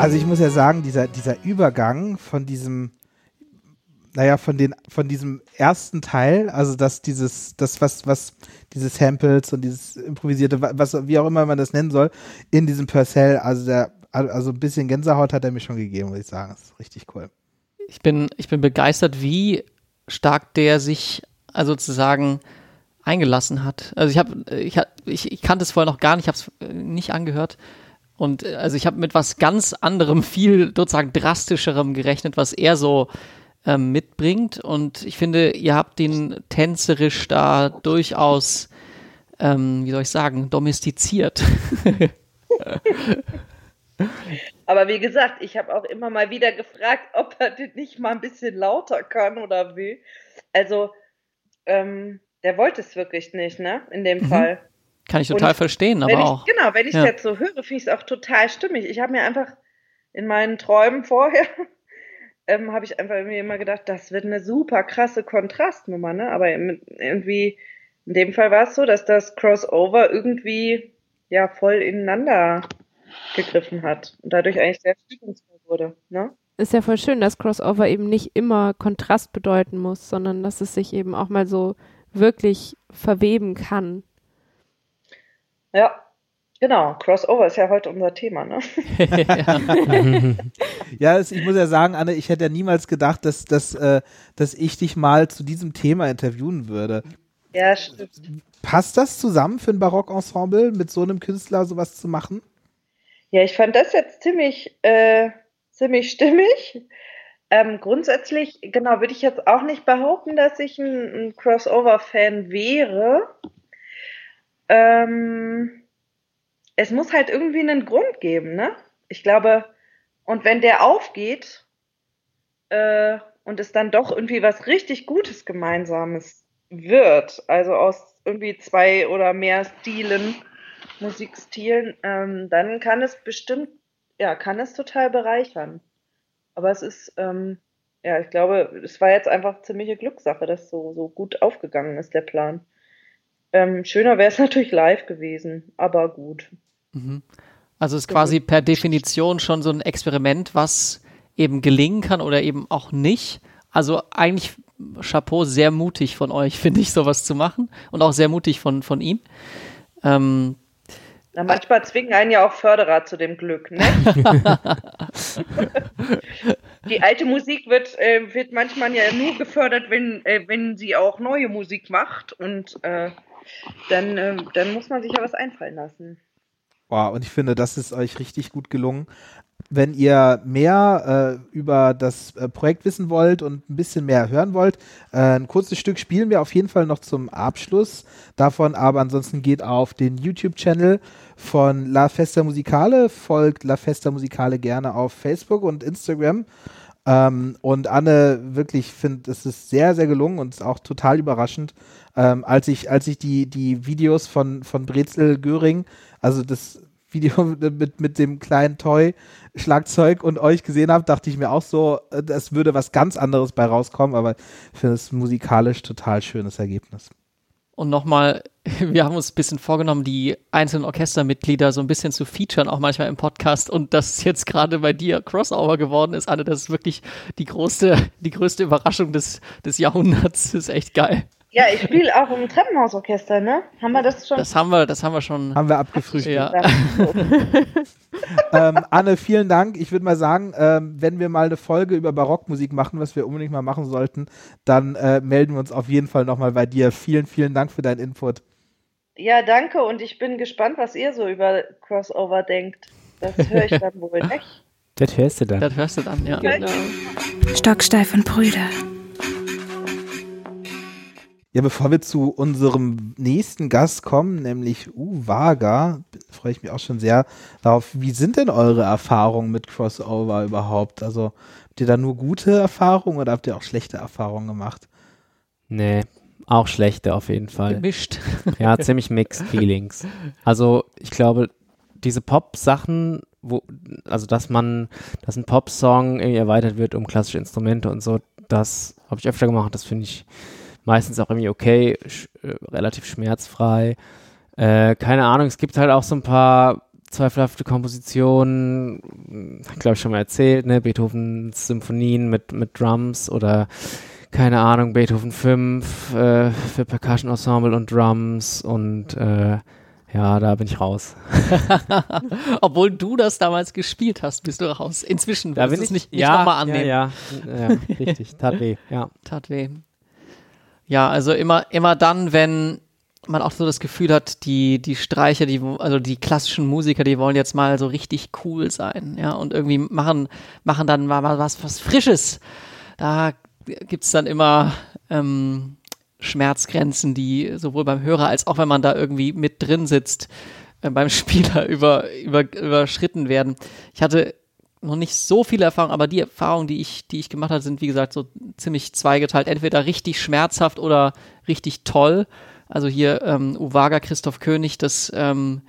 Also ich muss ja sagen, dieser, dieser Übergang von diesem, naja, von den, von diesem ersten Teil, also dass dieses, das, was, was, diese Samples und dieses improvisierte, was, wie auch immer man das nennen soll, in diesem Purcell, also der, also ein bisschen Gänsehaut hat er mir schon gegeben, muss ich sagen. Das ist richtig cool. Ich bin, ich bin begeistert, wie stark der sich also sozusagen eingelassen hat. Also ich habe, ich, ich, ich kannte es vorher noch gar nicht, ich habe es nicht angehört und äh, also ich habe mit was ganz anderem, viel sozusagen drastischerem gerechnet, was er so ähm, mitbringt. Und ich finde, ihr habt den tänzerisch da durchaus, ähm, wie soll ich sagen, domestiziert. Aber wie gesagt, ich habe auch immer mal wieder gefragt, ob er das nicht mal ein bisschen lauter kann oder will. Also, ähm, der wollte es wirklich nicht, ne? In dem mhm. Fall. Kann ich total und verstehen, aber ich, auch. Genau, wenn ich es ja. jetzt so höre, finde ich es auch total stimmig. Ich habe mir einfach in meinen Träumen vorher, ähm, habe ich einfach irgendwie immer gedacht, das wird eine super krasse Kontrastnummer, ne? Aber irgendwie, in dem Fall war es so, dass das Crossover irgendwie ja voll ineinander gegriffen hat und dadurch eigentlich sehr stimmungsvoll wurde, ne? Ist ja voll schön, dass Crossover eben nicht immer Kontrast bedeuten muss, sondern dass es sich eben auch mal so wirklich verweben kann. Ja, genau. Crossover ist ja heute unser Thema, ne? ja, es, ich muss ja sagen, Anne, ich hätte ja niemals gedacht, dass, dass, äh, dass ich dich mal zu diesem Thema interviewen würde. Ja, stimmt. Passt das zusammen für ein Barockensemble, mit so einem Künstler sowas zu machen? Ja, ich fand das jetzt ziemlich, äh, ziemlich stimmig. Ähm, grundsätzlich, genau, würde ich jetzt auch nicht behaupten, dass ich ein, ein Crossover-Fan wäre ähm, es muss halt irgendwie einen Grund geben, ne? Ich glaube, und wenn der aufgeht äh, und es dann doch irgendwie was richtig Gutes Gemeinsames wird, also aus irgendwie zwei oder mehr Stilen, Musikstilen, ähm, dann kann es bestimmt ja, kann es total bereichern. Aber es ist, ähm, ja, ich glaube, es war jetzt einfach ziemliche Glückssache, dass so, so gut aufgegangen ist, der Plan. Ähm, schöner wäre es natürlich live gewesen, aber gut. Mhm. Also ist quasi per Definition schon so ein Experiment, was eben gelingen kann oder eben auch nicht. Also eigentlich Chapeau, sehr mutig von euch, finde ich, sowas zu machen und auch sehr mutig von, von ihm. Ähm, Na, manchmal zwingen einen ja auch Förderer zu dem Glück, ne? Die alte Musik wird, äh, wird manchmal ja nur gefördert, wenn, äh, wenn sie auch neue Musik macht und äh, dann, äh, dann muss man sich ja was einfallen lassen. Wow, und ich finde, das ist euch richtig gut gelungen. Wenn ihr mehr äh, über das äh, Projekt wissen wollt und ein bisschen mehr hören wollt, äh, ein kurzes Stück spielen wir auf jeden Fall noch zum Abschluss davon, aber ansonsten geht auf den YouTube-Channel von La Festa Musicale, folgt La Festa Musicale gerne auf Facebook und Instagram. Ähm, und Anne, wirklich finde, es ist sehr, sehr gelungen und ist auch total überraschend. Ähm, als ich, als ich die, die Videos von, von Brezel Göring, also das Video mit, mit dem kleinen Toy-Schlagzeug und euch gesehen habe, dachte ich mir auch so, äh, es würde was ganz anderes bei rauskommen, aber ich finde es musikalisch total schönes Ergebnis. Und nochmal, wir haben uns ein bisschen vorgenommen, die einzelnen Orchestermitglieder so ein bisschen zu featuren, auch manchmal im Podcast. Und dass jetzt gerade bei dir Crossover geworden ist, Anne, das ist wirklich die größte, die größte Überraschung des, des Jahrhunderts. Das ist echt geil. Ja, ich spiele auch im Treppenhausorchester, ne? Haben wir das schon? Das haben wir, das haben wir schon. Haben wir abgefrühstückt. Ja. ähm, Anne, vielen Dank. Ich würde mal sagen, ähm, wenn wir mal eine Folge über Barockmusik machen, was wir unbedingt mal machen sollten, dann äh, melden wir uns auf jeden Fall nochmal bei dir. Vielen, vielen Dank für deinen Input. Ja, danke und ich bin gespannt, was ihr so über Crossover denkt. Das höre ich dann wohl nicht. Das hörst du dann. Das hörst du dann, ja. Genau. Stocksteif und Brüder. Ja, bevor wir zu unserem nächsten Gast kommen, nämlich Uwaga, freue ich mich auch schon sehr darauf. Wie sind denn eure Erfahrungen mit Crossover überhaupt? Also habt ihr da nur gute Erfahrungen oder habt ihr auch schlechte Erfahrungen gemacht? Nee, auch schlechte auf jeden Fall. Gemischt. Ja, ziemlich mixed feelings. Also ich glaube, diese Pop-Sachen, wo, also dass man, dass ein Pop-Song irgendwie erweitert wird um klassische Instrumente und so, das habe ich öfter gemacht, das finde ich meistens auch irgendwie okay, sch äh, relativ schmerzfrei. Äh, keine Ahnung, es gibt halt auch so ein paar zweifelhafte Kompositionen, glaube ich schon mal erzählt, ne, Beethovens Symphonien mit, mit Drums oder keine Ahnung, Beethoven 5 äh, für Percussion Ensemble und Drums und äh, ja, da bin ich raus. Obwohl du das damals gespielt hast, bist du raus. Inzwischen Da willst bin du ich es nicht, nicht ja, nochmal annehmen. Ja, ja, ja, richtig, tat weh, ja. Tat weh. Ja, also immer, immer dann, wenn man auch so das Gefühl hat, die, die Streicher, die, also die klassischen Musiker, die wollen jetzt mal so richtig cool sein, ja, und irgendwie machen, machen dann mal was, was Frisches. Da gibt's dann immer ähm, Schmerzgrenzen, die sowohl beim Hörer als auch wenn man da irgendwie mit drin sitzt, äh, beim Spieler über, über, überschritten werden. Ich hatte noch nicht so viele Erfahrungen, aber die Erfahrungen, die ich, die ich gemacht habe, sind wie gesagt so ziemlich zweigeteilt. Entweder richtig schmerzhaft oder richtig toll. Also hier ähm, Uwaga Christoph König, das ähm,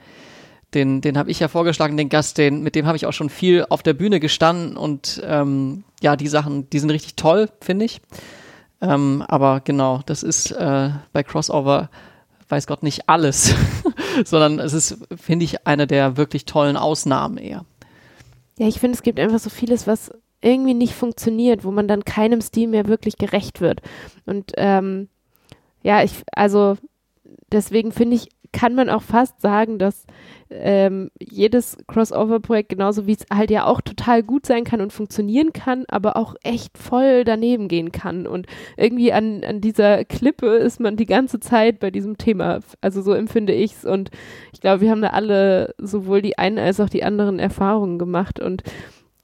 den, den habe ich ja vorgeschlagen, den Gast, den, mit dem habe ich auch schon viel auf der Bühne gestanden und ähm, ja, die Sachen, die sind richtig toll, finde ich. Ähm, aber genau, das ist äh, bei Crossover, weiß Gott, nicht alles, sondern es ist, finde ich, eine der wirklich tollen Ausnahmen eher. Ja, ich finde, es gibt einfach so vieles, was irgendwie nicht funktioniert, wo man dann keinem Stil mehr wirklich gerecht wird. Und ähm, ja, ich, also deswegen finde ich, kann man auch fast sagen, dass ähm, jedes Crossover-Projekt genauso wie es halt ja auch total gut sein kann und funktionieren kann, aber auch echt voll daneben gehen kann. Und irgendwie an, an dieser Klippe ist man die ganze Zeit bei diesem Thema. Also so empfinde ich's. Und ich glaube, wir haben da alle sowohl die einen als auch die anderen Erfahrungen gemacht. Und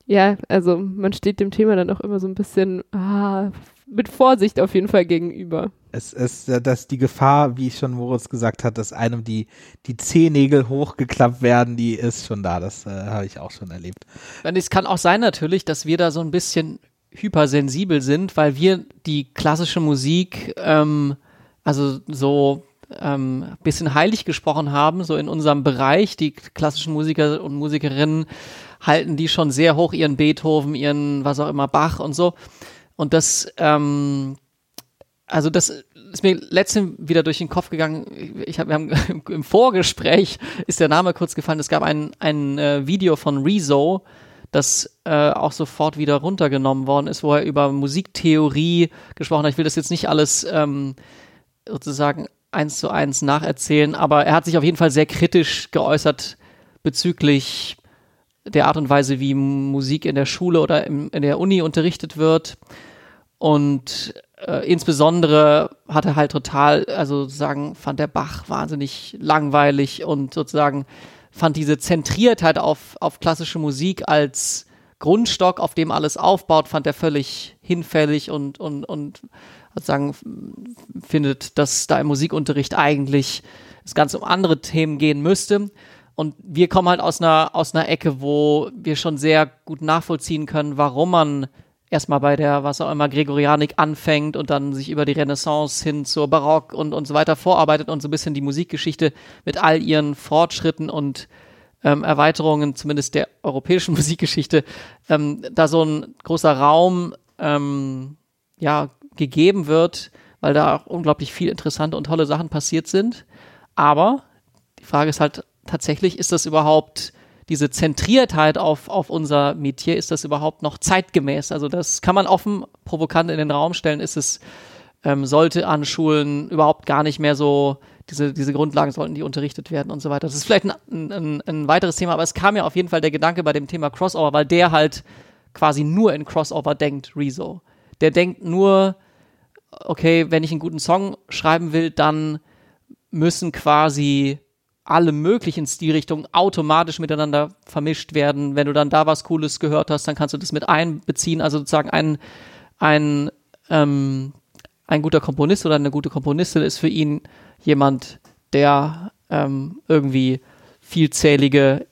ja, also man steht dem Thema dann auch immer so ein bisschen ah, mit Vorsicht auf jeden Fall gegenüber. Es ist, äh, dass die Gefahr, wie schon Moritz gesagt hat, dass einem die, die Zehennägel hochgeklappt werden, die ist schon da. Das äh, habe ich auch schon erlebt. Und es kann auch sein natürlich, dass wir da so ein bisschen hypersensibel sind, weil wir die klassische Musik, ähm, also so ähm, bisschen heilig gesprochen haben, so in unserem Bereich. Die klassischen Musiker und Musikerinnen halten die schon sehr hoch, ihren Beethoven, ihren was auch immer, Bach und so. Und das, ähm, also das ist mir letztens wieder durch den Kopf gegangen. Ich hab, wir haben im Vorgespräch ist der Name kurz gefallen. Es gab ein, ein äh, Video von Rezo, das äh, auch sofort wieder runtergenommen worden ist, wo er über Musiktheorie gesprochen hat. Ich will das jetzt nicht alles ähm, sozusagen eins zu eins nacherzählen, aber er hat sich auf jeden Fall sehr kritisch geäußert bezüglich der Art und Weise, wie Musik in der Schule oder im, in der Uni unterrichtet wird. Und äh, insbesondere hat er halt total, also sozusagen fand der Bach wahnsinnig langweilig und sozusagen fand diese Zentriertheit auf, auf klassische Musik als Grundstock, auf dem alles aufbaut, fand er völlig hinfällig und, und, und sozusagen findet, dass da im Musikunterricht eigentlich es ganz um andere Themen gehen müsste. Und wir kommen halt aus einer, aus einer Ecke, wo wir schon sehr gut nachvollziehen können, warum man erstmal bei der, was auch immer, Gregorianik anfängt und dann sich über die Renaissance hin zur Barock und, und so weiter vorarbeitet und so ein bisschen die Musikgeschichte mit all ihren Fortschritten und ähm, Erweiterungen, zumindest der europäischen Musikgeschichte, ähm, da so ein großer Raum ähm, ja, gegeben wird, weil da auch unglaublich viel interessante und tolle Sachen passiert sind. Aber die Frage ist halt tatsächlich, ist das überhaupt diese Zentriertheit auf, auf unser Metier, ist das überhaupt noch zeitgemäß? Also das kann man offen provokant in den Raum stellen, ist es, ähm, sollte an Schulen überhaupt gar nicht mehr so, diese, diese Grundlagen sollten die unterrichtet werden und so weiter. Das ist vielleicht ein, ein, ein weiteres Thema, aber es kam ja auf jeden Fall der Gedanke bei dem Thema Crossover, weil der halt quasi nur in Crossover denkt, Rezo. Der denkt nur, okay, wenn ich einen guten Song schreiben will, dann müssen quasi alle möglichen Stilrichtungen automatisch miteinander vermischt werden. Wenn du dann da was Cooles gehört hast, dann kannst du das mit einbeziehen. Also sozusagen ein, ein, ähm, ein guter Komponist oder eine gute Komponistin ist für ihn jemand, der ähm, irgendwie vielzählige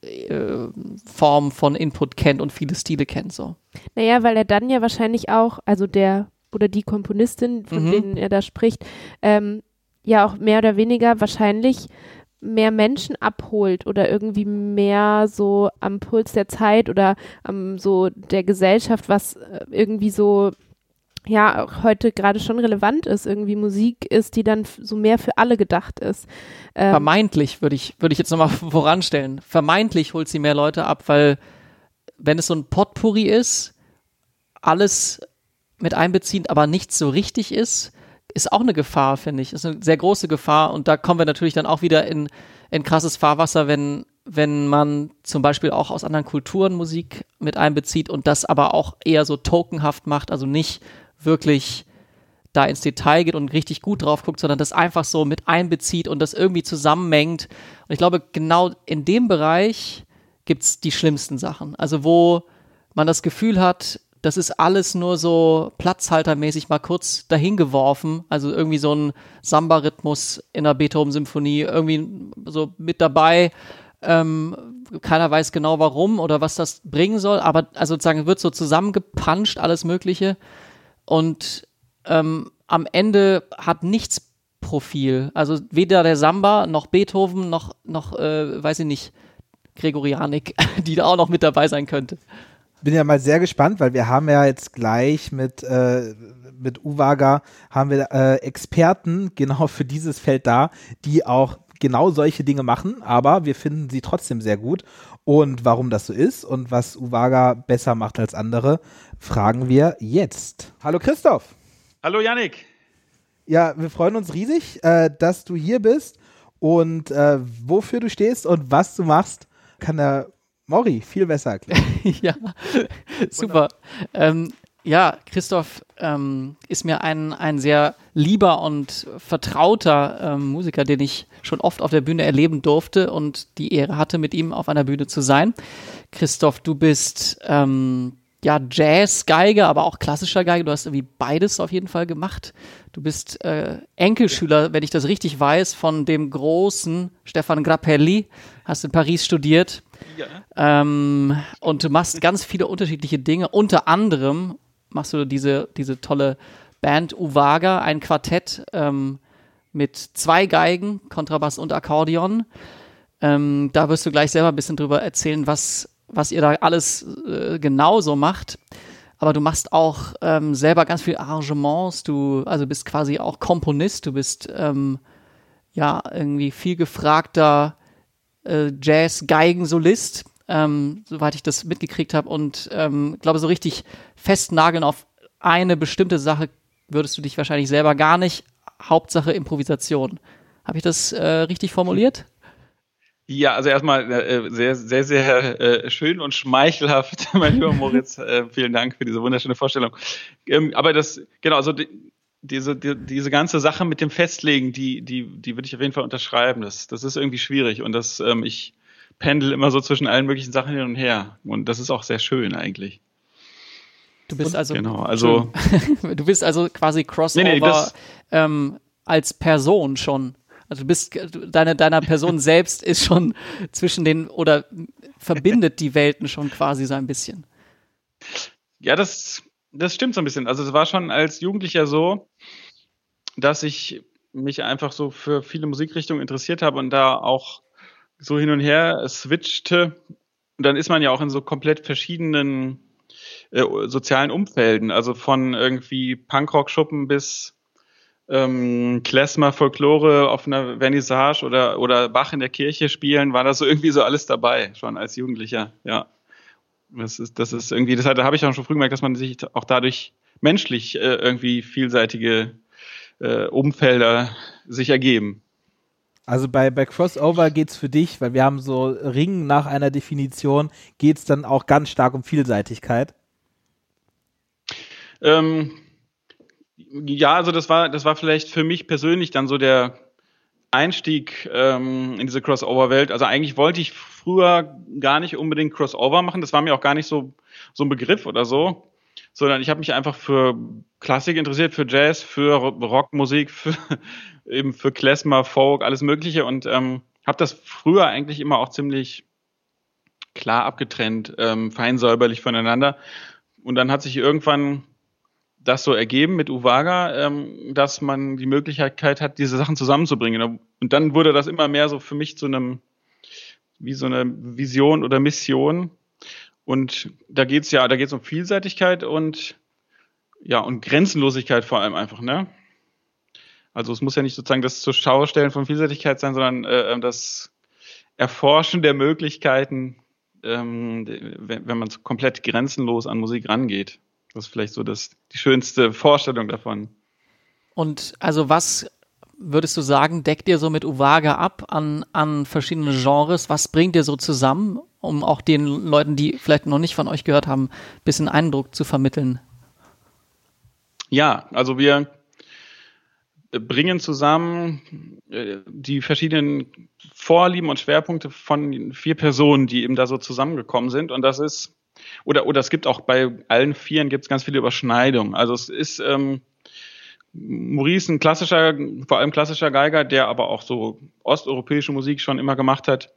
äh, Formen von Input kennt und viele Stile kennt. So. Naja, weil er dann ja wahrscheinlich auch, also der oder die Komponistin, von Mhm. denen er da spricht, ähm, ja auch mehr oder weniger wahrscheinlich mehr Menschen abholt oder irgendwie mehr so am Puls der Zeit oder am so der Gesellschaft, was äh, irgendwie so ja auch heute gerade schon relevant ist, irgendwie Musik ist, die dann so mehr für alle gedacht ist. Ähm, Vermeintlich würde ich, würde ich jetzt nochmal voranstellen. Vermeintlich holt sie mehr Leute ab, weil wenn es so ein Potpourri ist, alles mit einbeziehend, aber nicht so richtig ist, ist auch eine Gefahr, finde ich. Ist eine sehr große Gefahr und da kommen wir natürlich dann auch wieder in, in krasses Fahrwasser, wenn, wenn man zum Beispiel auch aus anderen Kulturen Musik mit einbezieht und das aber auch eher so tokenhaft macht, also nicht wirklich da ins Detail geht und richtig gut drauf guckt, sondern das einfach so mit einbezieht und das irgendwie zusammenmengt. Und ich glaube, genau in dem Bereich gibt's die schlimmsten Sachen. Also wo man das Gefühl hat, das ist alles nur so platzhaltermäßig mal kurz dahin geworfen. Also irgendwie so ein Samba-Rhythmus in der Beethoven-Symphonie irgendwie so mit dabei. Ähm, keiner weiß genau warum oder was das bringen soll, aber also sozusagen wird so zusammengepanscht, alles Mögliche. Und ähm, am Ende hat nichts Profil. Also weder der Samba noch Beethoven noch, noch äh, weiß ich nicht, Gregorianik, die da auch noch mit dabei sein könnte. Bin ja mal sehr gespannt, weil wir haben ja jetzt gleich mit, äh, mit Uwaga haben wir äh, Experten genau für dieses Feld da, die auch genau solche Dinge machen, aber wir finden sie trotzdem sehr gut. Und warum das so ist und was Uwaga besser macht als andere, fragen wir jetzt. Hallo Christoph. Hallo Yannick. Ja, wir freuen uns riesig, äh, dass du hier bist und äh, wofür du stehst und was du machst, kann der Mori viel besser erklären. ja, super. Ähm, ja, Christoph ähm, ist mir ein, ein sehr lieber und vertrauter ähm, Musiker, den ich schon oft auf der Bühne erleben durfte und die Ehre hatte, mit ihm auf einer Bühne zu sein. Christoph, du bist ähm, ja Jazz-Geige, aber auch klassischer Geige. Du hast irgendwie beides auf jeden Fall gemacht. Du bist äh, Enkelschüler, wenn ich das richtig weiß, von dem großen Stefan Grappelli. Hast in Paris studiert. Ähm, und du machst ganz viele unterschiedliche Dinge. Unter anderem machst du diese, diese tolle Band Uwaga, ein Quartett, ähm, mit zwei Geigen, Kontrabass und Akkordeon. Ähm, da wirst du gleich selber ein bisschen drüber erzählen, was, was ihr da alles äh, genauso macht. Aber du machst auch ähm, selber ganz viele Arrangements. Du also bist quasi auch Komponist. Du bist ähm, ja irgendwie viel gefragter äh, Jazz-Geigensolist, ähm, soweit ich das mitgekriegt habe. Und ähm, glaube so richtig festnageln auf eine bestimmte Sache würdest du dich wahrscheinlich selber gar nicht. Hauptsache Improvisation. Habe ich das äh, richtig formuliert? Ja, also erstmal äh, sehr, sehr, sehr äh, schön und schmeichelhaft, mein lieber Moritz. Äh, vielen Dank für diese wunderschöne Vorstellung. Ähm, aber das, genau, also die, diese, die, diese ganze Sache mit dem Festlegen, die, die, die würde ich auf jeden Fall unterschreiben. Das, das ist irgendwie schwierig und das, ähm, ich pendel immer so zwischen allen möglichen Sachen hin und her. Und das ist auch sehr schön eigentlich. Du bist also, genau, also du bist also quasi Crossover nee, nee, das, ähm, als Person schon. Also du bist deine deiner Person selbst ist schon zwischen den oder verbindet die Welten schon quasi so ein bisschen. Ja, das das stimmt so ein bisschen. Also es war schon als Jugendlicher so, dass ich mich einfach so für viele Musikrichtungen interessiert habe und da auch so hin und her switchte. Und dann ist man ja auch in so komplett verschiedenen äh, sozialen Umfelden, also von irgendwie Punkrock-Schuppen bis ähm, Klezmer Folklore auf einer Vernissage oder, oder Bach in der Kirche spielen, war da so irgendwie so alles dabei, schon als Jugendlicher, ja. Das ist, das ist irgendwie, das da habe ich auch schon früh gemerkt, dass man sich auch dadurch menschlich äh, irgendwie vielseitige äh, Umfelder sich ergeben. Also bei, bei Crossover geht's für dich, weil wir haben so Ringen nach einer Definition, geht's dann auch ganz stark um Vielseitigkeit? Ähm, ja, also das war, das war vielleicht für mich persönlich dann so der Einstieg ähm, in diese Crossover-Welt. Also eigentlich wollte ich früher gar nicht unbedingt Crossover machen. Das war mir auch gar nicht so, so ein Begriff oder so, sondern ich habe mich einfach für Klassik interessiert, für Jazz, für Rockmusik, für eben für Klezmer, Folk, alles Mögliche und ähm, habe das früher eigentlich immer auch ziemlich klar abgetrennt, ähm, fein säuberlich voneinander. Und dann hat sich irgendwann das so ergeben mit Uvaga, ähm, dass man die Möglichkeit hat, diese Sachen zusammenzubringen. Und dann wurde das immer mehr so für mich zu einem, wie so eine Vision oder Mission. Und da geht's ja, da geht's um Vielseitigkeit und ja, und Grenzenlosigkeit vor allem einfach, ne? Also es muss ja nicht sozusagen das zur Schaustellen von Vielseitigkeit sein, sondern äh, das Erforschen der Möglichkeiten, ähm, wenn man komplett grenzenlos an Musik rangeht. Das ist vielleicht so das, die schönste Vorstellung davon. Und also was würdest du sagen, deckt ihr so mit Uvaga ab an, an verschiedene Genres? Was bringt ihr so zusammen, um auch den Leuten, die vielleicht noch nicht von euch gehört haben, ein bisschen Eindruck zu vermitteln? Ja, also wir bringen zusammen äh, die verschiedenen Vorlieben und Schwerpunkte von vier Personen, die eben da so zusammengekommen sind. Und das ist oder, oder es gibt auch bei allen Vieren gibt es ganz viele Überschneidungen. Also es ist ähm, Maurice ein klassischer, vor allem klassischer Geiger, der aber auch so osteuropäische Musik schon immer gemacht hat.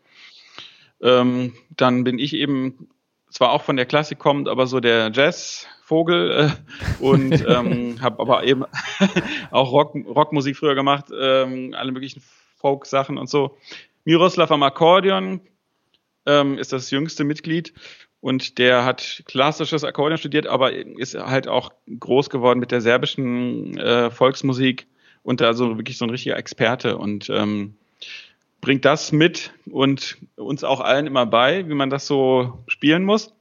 Ähm, dann bin ich eben zwar auch von der Klassik kommt, aber so der Jazzvogel äh, und ähm, habe aber eben auch Rock, Rockmusik früher gemacht, ähm, alle möglichen Folk-Sachen und so. Miroslav am Akkordeon ähm, ist das jüngste Mitglied und der hat klassisches Akkordeon studiert, aber ist halt auch groß geworden mit der serbischen äh, Volksmusik und da so wirklich so ein richtiger Experte und ähm, bringt das mit und uns auch allen immer bei, wie man das so spielen muss.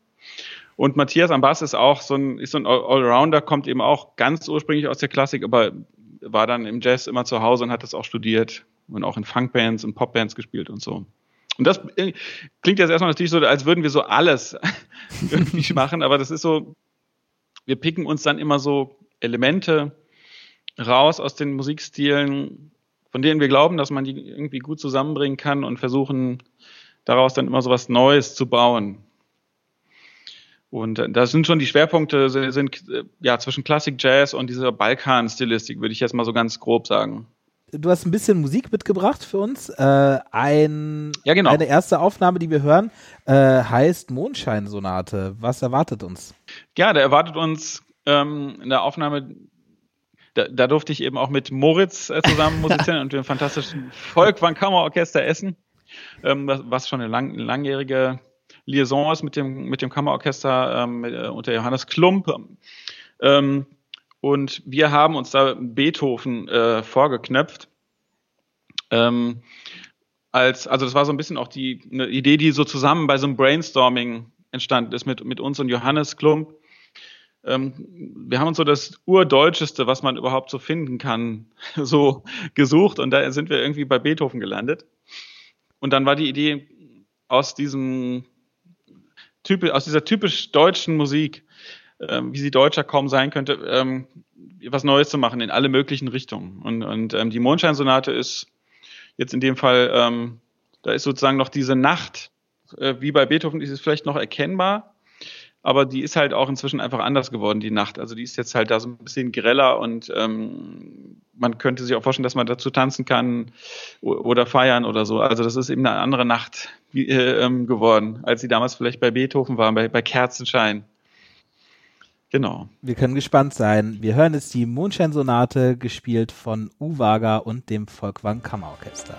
Und Matthias am Bass ist auch so ein, ist so ein Allrounder, kommt eben auch ganz ursprünglich aus der Klassik, aber war dann im Jazz immer zu Hause und hat das auch studiert und auch in Funkbands und Popbands gespielt und so. Und das äh, klingt jetzt erstmal natürlich so, als würden wir so alles irgendwie machen, aber das ist so, wir picken uns dann immer so Elemente raus aus den Musikstilen, von denen wir glauben, dass man die irgendwie gut zusammenbringen kann und versuchen daraus dann immer so was Neues zu bauen. Und äh, da sind schon die Schwerpunkte sind äh, ja zwischen Klassik, Jazz und dieser Balkan-Stilistik, würde ich jetzt mal so ganz grob sagen du hast ein bisschen Musik mitgebracht für uns. Äh, ein, ja, genau. Eine erste Aufnahme, die wir hören, äh, heißt Mondscheinsonate. Was erwartet uns? Ja, da erwartet uns ähm, in der Aufnahme da, da durfte ich eben auch mit Moritz äh, zusammen musizieren und dem fantastischen Volkwang Kammerorchester Essen, ähm, was, was schon eine lang, langjährige Liaison ist mit dem, mit dem Kammerorchester ähm, mit, äh, unter Johannes Klump. Ähm, und wir haben uns da Beethoven äh, vorgeknöpft. Ähm, als, also das war so ein bisschen auch die eine Idee, die so zusammen bei so einem Brainstorming entstanden ist mit, mit uns und Johannes Klump. Ähm, wir haben uns so das Urdeutscheste, was man überhaupt so finden kann, so gesucht und da sind wir irgendwie bei Beethoven gelandet. Und dann war die Idee aus diesem aus dieser typisch deutschen Musik, ähm, wie sie deutscher kaum sein könnte, ähm, was Neues zu machen in alle möglichen Richtungen. Und, und ähm, die Mondscheinsonate ist jetzt in dem Fall, ähm, da ist sozusagen noch diese Nacht, äh, wie bei Beethoven ist es vielleicht noch erkennbar, aber die ist halt auch inzwischen einfach anders geworden, die Nacht. Also die ist jetzt halt da so ein bisschen greller und ähm, man könnte sich auch vorstellen, dass man dazu tanzen kann oder feiern oder so. Also das ist eben eine andere Nacht äh, ähm, geworden, als sie damals vielleicht bei Beethoven war, bei, bei Kerzenschein. Genau. Wir können gespannt sein. Wir hören jetzt die Mondscheinsonate, gespielt von Uwaga und dem Volkwang Kammerorchester.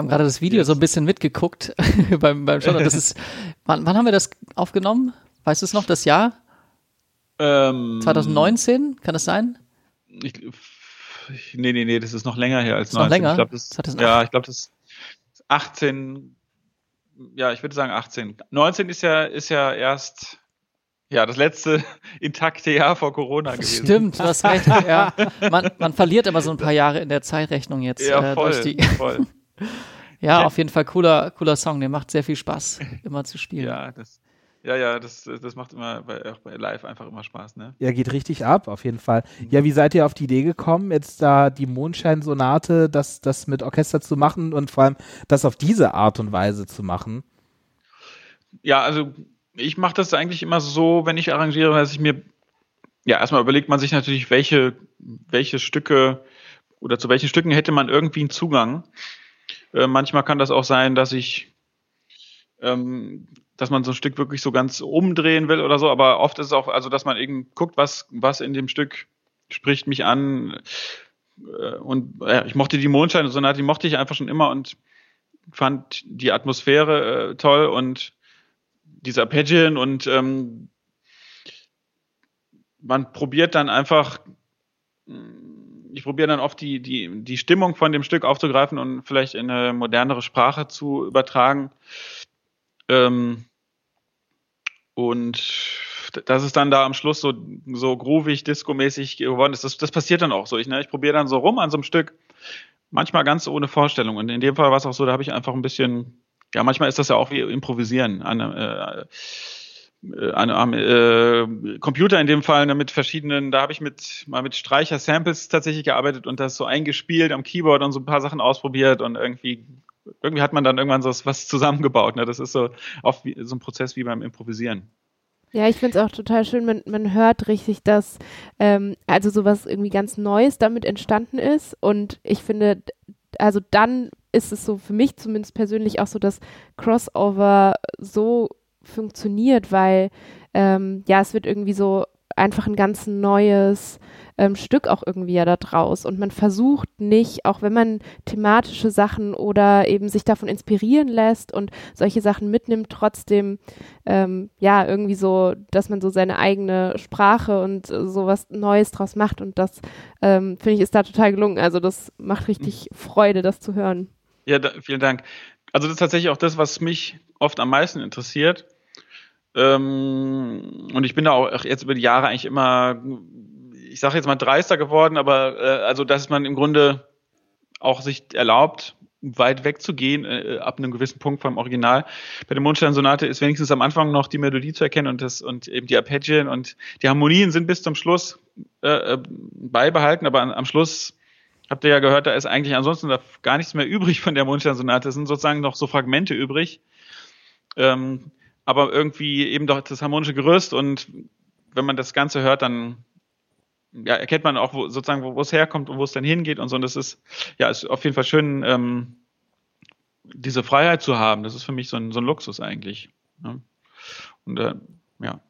Haben gerade das Video so ein bisschen mitgeguckt beim, beim Schauen. Das ist, wann, wann haben wir das aufgenommen? Weißt du es noch, das Jahr? Ähm, 2019, kann das sein? Ich, nee, nee, nee, das ist noch länger her als ist 19. Noch länger? Ich glaub, das, ja, ich glaube, das ist 18, ja, ich würde sagen 18. 19 ist ja, ist ja erst ja, das letzte intakte Jahr vor Corona gewesen. Stimmt, du hast recht. Ja. Man, man verliert immer so ein paar Jahre in der Zeitrechnung jetzt. Ja, voll, äh, die voll. Ja, auf jeden Fall cooler, cooler Song. Der macht sehr viel Spaß, immer zu spielen. Ja, das, ja, ja, das, das macht immer bei, auch bei Live einfach immer Spaß, ne? Ja, geht richtig ab, auf jeden Fall. Ja, wie seid ihr auf die Idee gekommen, jetzt da die Mondscheinsonate, das, das mit Orchester zu machen und vor allem das auf diese Art und Weise zu machen? Ja, also ich mache das eigentlich immer so, wenn ich arrangiere, dass ich mir, ja, erstmal überlegt man sich natürlich, welche, welche Stücke oder zu welchen Stücken hätte man irgendwie einen Zugang. Äh, manchmal kann das auch sein, dass ich, ähm, dass man so ein Stück wirklich so ganz umdrehen will oder so, aber oft ist es auch, also dass man eben guckt, was, was in dem Stück spricht mich an. Äh, und ja, ich mochte die Mondschein-Sonate, die mochte ich einfach schon immer und fand die Atmosphäre äh, toll und dieser Pageant und ähm, man probiert dann einfach ich probiere dann oft die, die, die Stimmung von dem Stück aufzugreifen und vielleicht in eine modernere Sprache zu übertragen. Ähm, und dass es dann da am Schluss so, so groovig, disco-mäßig geworden ist, das, das passiert dann auch so. Ich, ne, ich probiere dann so rum an so einem Stück, manchmal ganz ohne Vorstellung. Und in dem Fall war es auch so, da habe ich einfach ein bisschen, ja, manchmal ist das ja auch wie Improvisieren. An, äh, am äh, Computer in dem Fall ne, mit verschiedenen, da habe ich mit mal mit Streicher-Samples tatsächlich gearbeitet und das so eingespielt am Keyboard und so ein paar Sachen ausprobiert und irgendwie irgendwie hat man dann irgendwann so was zusammengebaut. Ne? Das ist so oft wie, so ein Prozess wie beim Improvisieren. Ja, ich finde es auch total schön, man, man hört richtig, dass ähm, also sowas irgendwie ganz Neues damit entstanden ist. Und ich finde, also dann ist es so für mich zumindest persönlich auch so, dass Crossover so funktioniert, weil ähm, ja, es wird irgendwie so einfach ein ganz neues ähm, Stück auch irgendwie ja da draus. Und man versucht nicht, auch wenn man thematische Sachen oder eben sich davon inspirieren lässt und solche Sachen mitnimmt, trotzdem ähm, ja irgendwie so, dass man so seine eigene Sprache und äh, sowas Neues draus macht. Und das ähm, finde ich ist da total gelungen. Also das macht richtig mhm. Freude, das zu hören. Ja, da, vielen Dank. Also das ist tatsächlich auch das, was mich oft am meisten interessiert. Ähm, und ich bin da auch jetzt über die Jahre eigentlich immer ich sage jetzt mal dreister geworden, aber äh, also dass man im Grunde auch sich erlaubt, weit wegzugehen, äh, ab einem gewissen Punkt vom Original. Bei der Mondstein-Sonate ist wenigstens am Anfang noch die Melodie zu erkennen und das und eben die Arpeggien und die Harmonien sind bis zum Schluss äh, äh beibehalten, aber an, am Schluss habt ihr ja gehört, da ist eigentlich ansonsten gar nichts mehr übrig von der Mondstein-Sonate. Es sind sozusagen noch so Fragmente übrig. Ähm, aber irgendwie eben doch das harmonische Gerüst und wenn man das Ganze hört, dann ja, erkennt man auch wo, sozusagen, wo, wo es herkommt und wo es dann hingeht und so. Und das ist, ja, ist auf jeden Fall schön, ähm, diese Freiheit zu haben. Das ist für mich so ein, so ein Luxus eigentlich. Ne? Und äh, ja.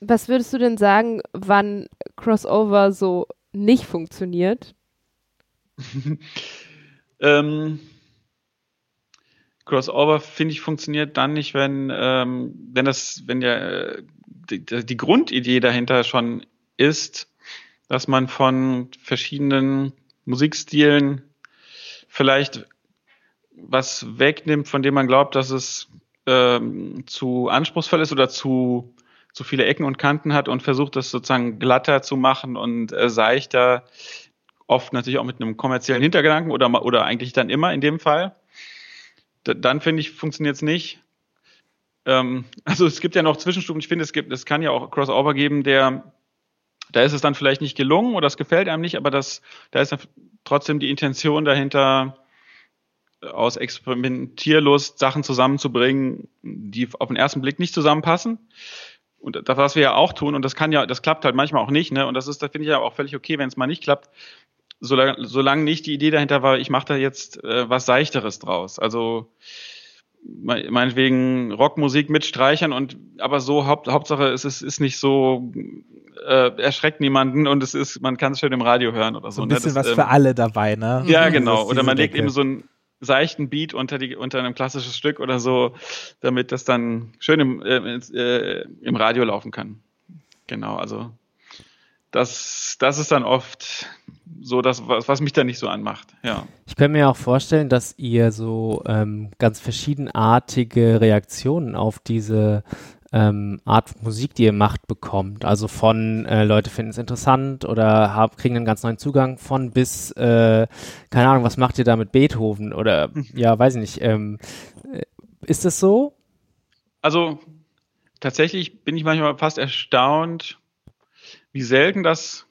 Was würdest du denn sagen, wann Crossover so nicht funktioniert? ähm, Crossover finde ich funktioniert dann nicht, wenn ähm, wenn das wenn ja äh, die, die Grundidee dahinter schon ist, dass man von verschiedenen Musikstilen vielleicht was wegnimmt, von dem man glaubt, dass es ähm, zu anspruchsvoll ist oder zu, zu viele Ecken und Kanten hat und versucht, das sozusagen glatter zu machen und äh, seichter, oft natürlich auch mit einem kommerziellen Hintergedanken oder, oder eigentlich dann immer in dem Fall. D dann finde ich, funktioniert es nicht. Ähm, also es gibt ja noch Zwischenstufen. Ich finde, es gibt, es kann ja auch Crossover geben, der da ist es dann vielleicht nicht gelungen oder es gefällt einem nicht, aber das, da ist trotzdem die Intention dahinter, aus Experimentierlust Sachen zusammenzubringen, die auf den ersten Blick nicht zusammenpassen. Und das, was wir ja auch tun, und das kann ja, das klappt halt manchmal auch nicht, ne? Und das ist, da finde ich ja auch völlig okay, wenn es mal nicht klappt, solange, solange nicht die Idee dahinter war, ich mache da jetzt äh, was Seichteres draus. Also meinetwegen Rockmusik mit Streichern und aber so Haupt, Hauptsache es ist, ist nicht so äh, erschreckt niemanden und es ist, man kann es schön im Radio hören oder so. so ein ne? bisschen ne? das, was ähm, für alle dabei, ne? Ja, genau. Oder man legt Decke. eben so einen seichten Beat unter, die, unter einem klassisches Stück oder so, damit das dann schön im, äh, äh, im Radio laufen kann. Genau, also das, das ist dann oft so das, was, was mich da nicht so anmacht, ja. Ich könnte mir auch vorstellen, dass ihr so ähm, ganz verschiedenartige Reaktionen auf diese ähm, Art Musik, die ihr macht, bekommt. Also von äh, Leute finden es interessant oder hab, kriegen einen ganz neuen Zugang von bis, äh, keine Ahnung, was macht ihr da mit Beethoven oder mhm. ja, weiß ich nicht. Ähm, äh, ist das so? Also tatsächlich bin ich manchmal fast erstaunt, wie selten das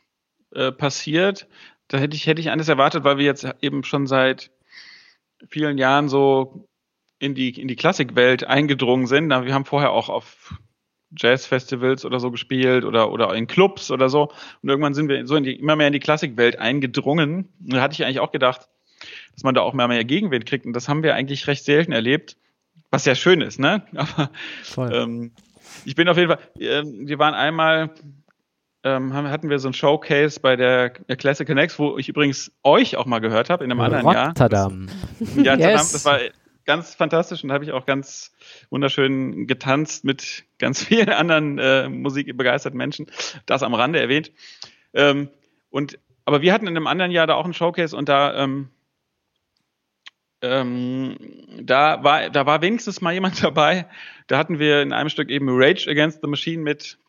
äh, passiert. Da hätte ich, hätte ich anders erwartet, weil wir jetzt eben schon seit vielen Jahren so in die, in die Klassikwelt eingedrungen sind. Wir haben vorher auch auf Jazzfestivals oder so gespielt oder, oder in Clubs oder so. Und irgendwann sind wir so in die, immer mehr in die Klassikwelt eingedrungen. Und da hatte ich eigentlich auch gedacht, dass man da auch mehr, mehr Gegenwind kriegt. Und das haben wir eigentlich recht selten erlebt. Was ja schön ist, ne? Aber ähm, ich bin auf jeden Fall, äh, wir waren einmal, ähm, hatten wir so ein Showcase bei der Classic Connects, wo ich übrigens euch auch mal gehört habe in einem anderen Rotterdam. Jahr. Ja, yes. das war ganz fantastisch und habe ich auch ganz wunderschön getanzt mit ganz vielen anderen äh, musikbegeisterten Menschen. Das am Rande erwähnt. Ähm, und aber wir hatten in einem anderen Jahr da auch ein Showcase und da, ähm, ähm, da war, da war wenigstens mal jemand dabei. Da hatten wir in einem Stück eben Rage Against the Machine mit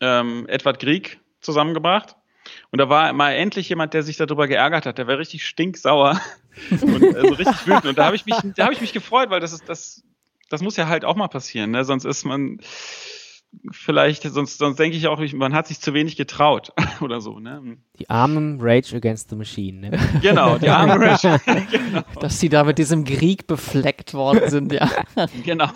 ähm, Edward Grieg zusammengebracht. Und da war mal endlich jemand, der sich darüber geärgert hat. Der war richtig stinksauer und also richtig wütend. Und da habe ich mich, da habe ich mich gefreut, weil das ist das, das muss ja halt auch mal passieren. Ne? Sonst ist man vielleicht, sonst, sonst denke ich auch, man hat sich zu wenig getraut oder so. Ne? Die armen Rage Against the Machine. Ne? Genau, die armen Rage. genau. Dass sie da mit diesem Krieg befleckt worden sind, ja. genau.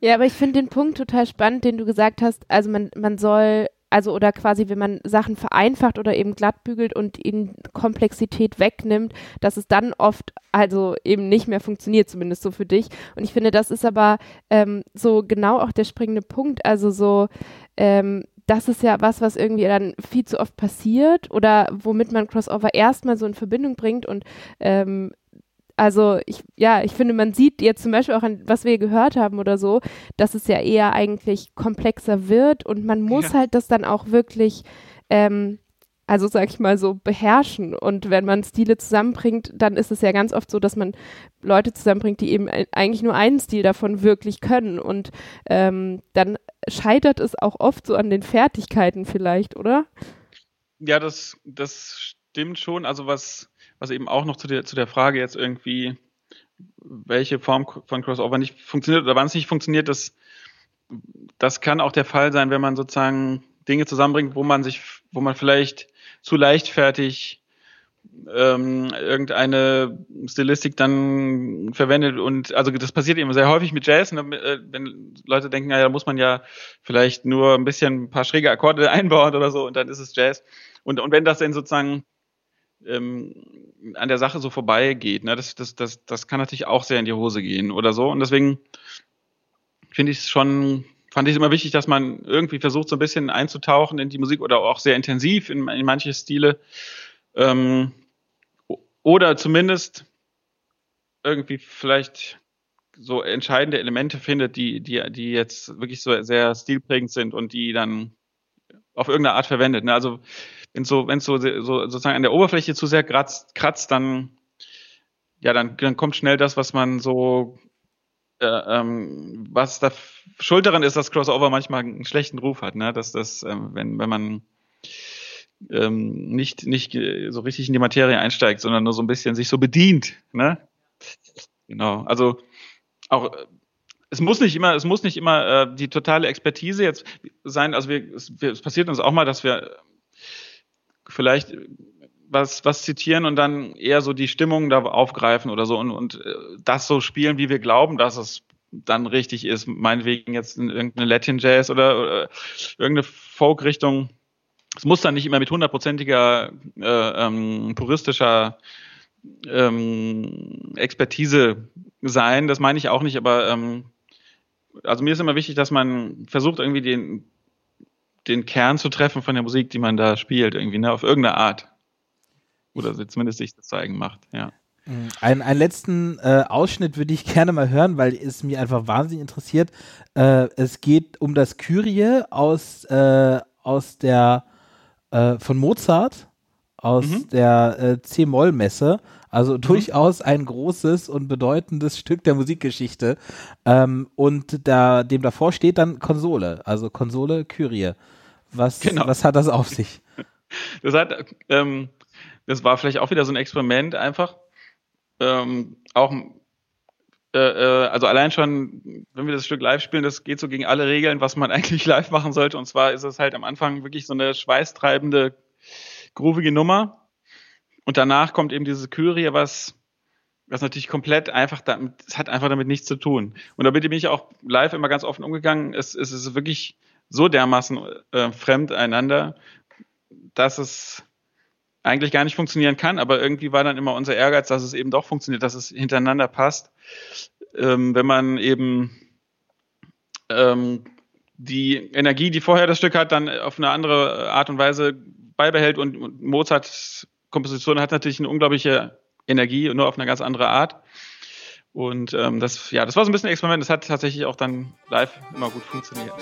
Ja, aber ich finde den Punkt total spannend, den du gesagt hast. Also man, man soll also oder quasi, wenn man Sachen vereinfacht oder eben glatt bügelt und ihnen Komplexität wegnimmt, dass es dann oft also eben nicht mehr funktioniert, zumindest so für dich. Und ich finde, das ist aber ähm, so genau auch der springende Punkt. Also so, ähm, das ist ja was, was irgendwie dann viel zu oft passiert oder womit man Crossover erstmal so in Verbindung bringt und ähm, also ich, ja, ich finde, man sieht jetzt zum Beispiel auch an, was wir gehört haben oder so, dass es ja eher eigentlich komplexer wird und man muss ja. halt das dann auch wirklich, ähm, also sag ich mal so, beherrschen. Und wenn man Stile zusammenbringt, dann ist es ja ganz oft so, dass man Leute zusammenbringt, die eben eigentlich nur einen Stil davon wirklich können. Und ähm, dann scheitert es auch oft so an den Fertigkeiten vielleicht, oder? Ja, das, das stimmt schon. Also was was eben auch noch zu der, zu der Frage jetzt irgendwie, welche Form von Crossover nicht funktioniert oder wann es nicht funktioniert, das, das kann auch der Fall sein, wenn man sozusagen Dinge zusammenbringt, wo man sich, wo man vielleicht zu leichtfertig ähm, irgendeine Stilistik dann verwendet und also das passiert eben sehr häufig mit Jazz, ne, äh, wenn Leute denken, naja, da muss man ja vielleicht nur ein bisschen ein paar schräge Akkorde einbauen oder so und dann ist es Jazz. Und, und wenn das dann sozusagen ähm, an der Sache so vorbeigeht. Ne? Das, das, das, das kann natürlich auch sehr in die Hose gehen oder so. Und deswegen finde ich es schon, fand ich es immer wichtig, dass man irgendwie versucht, so ein bisschen einzutauchen in die Musik oder auch sehr intensiv in, in manche Stile. Ähm, oder zumindest irgendwie vielleicht so entscheidende Elemente findet, die, die, die jetzt wirklich so sehr stilprägend sind und die dann auf irgendeine Art verwendet. Ne? Also wenn so, wenn so, so sozusagen an der Oberfläche zu sehr kratzt, kratzt dann ja, dann, dann kommt schnell das, was man so äh, ähm, was da schuld daran ist, dass Crossover manchmal einen schlechten Ruf hat, ne? Dass das, ähm, wenn, wenn man ähm, nicht, nicht so richtig in die Materie einsteigt, sondern nur so ein bisschen sich so bedient, ne? Genau. Also auch es muss nicht immer, es muss nicht immer äh, die totale Expertise jetzt sein. Also wir, es, es passiert uns auch mal, dass wir vielleicht was, was zitieren und dann eher so die Stimmung da aufgreifen oder so und, und äh, das so spielen, wie wir glauben, dass es dann richtig ist. Meinetwegen jetzt in irgendeine Latin Jazz oder, oder irgendeine Folk-Richtung. Es muss dann nicht immer mit hundertprozentiger äh, ähm, puristischer ähm, Expertise sein. Das meine ich auch nicht, aber ähm, also mir ist immer wichtig, dass man versucht, irgendwie den, den Kern zu treffen von der Musik, die man da spielt, irgendwie, ne, auf irgendeine Art. Oder zumindest sich das zeigen macht, ja. Mhm. Ein, einen letzten äh, Ausschnitt würde ich gerne mal hören, weil es mich einfach wahnsinnig interessiert. Äh, es geht um das Kyrie aus, äh, aus der äh, von Mozart, aus mhm. der äh, C-Moll-Messe. Also mhm. durchaus ein großes und bedeutendes Stück der Musikgeschichte. Ähm, und da, dem davor steht dann Konsole, also Konsole Kyrie. Was, genau. was hat das auf sich? Das hat, ähm, das war vielleicht auch wieder so ein Experiment einfach. Ähm, auch äh, äh, also allein schon, wenn wir das Stück live spielen, das geht so gegen alle Regeln, was man eigentlich live machen sollte. Und zwar ist es halt am Anfang wirklich so eine schweißtreibende, groovige Nummer. Und danach kommt eben diese Kyrie, was, was natürlich komplett einfach damit, es hat einfach damit nichts zu tun. Und da bin ich auch live immer ganz offen umgegangen. Es, es ist wirklich so dermaßen äh, fremd einander, dass es eigentlich gar nicht funktionieren kann, aber irgendwie war dann immer unser Ehrgeiz, dass es eben doch funktioniert, dass es hintereinander passt. Ähm, wenn man eben ähm, die Energie, die vorher das Stück hat, dann auf eine andere Art und Weise beibehält und, Mozarts Komposition hat natürlich eine unglaubliche Energie, nur auf eine ganz andere Art. Und ähm, das, ja, das war so ein bisschen ein Experiment. Das hat tatsächlich auch dann live immer gut funktioniert.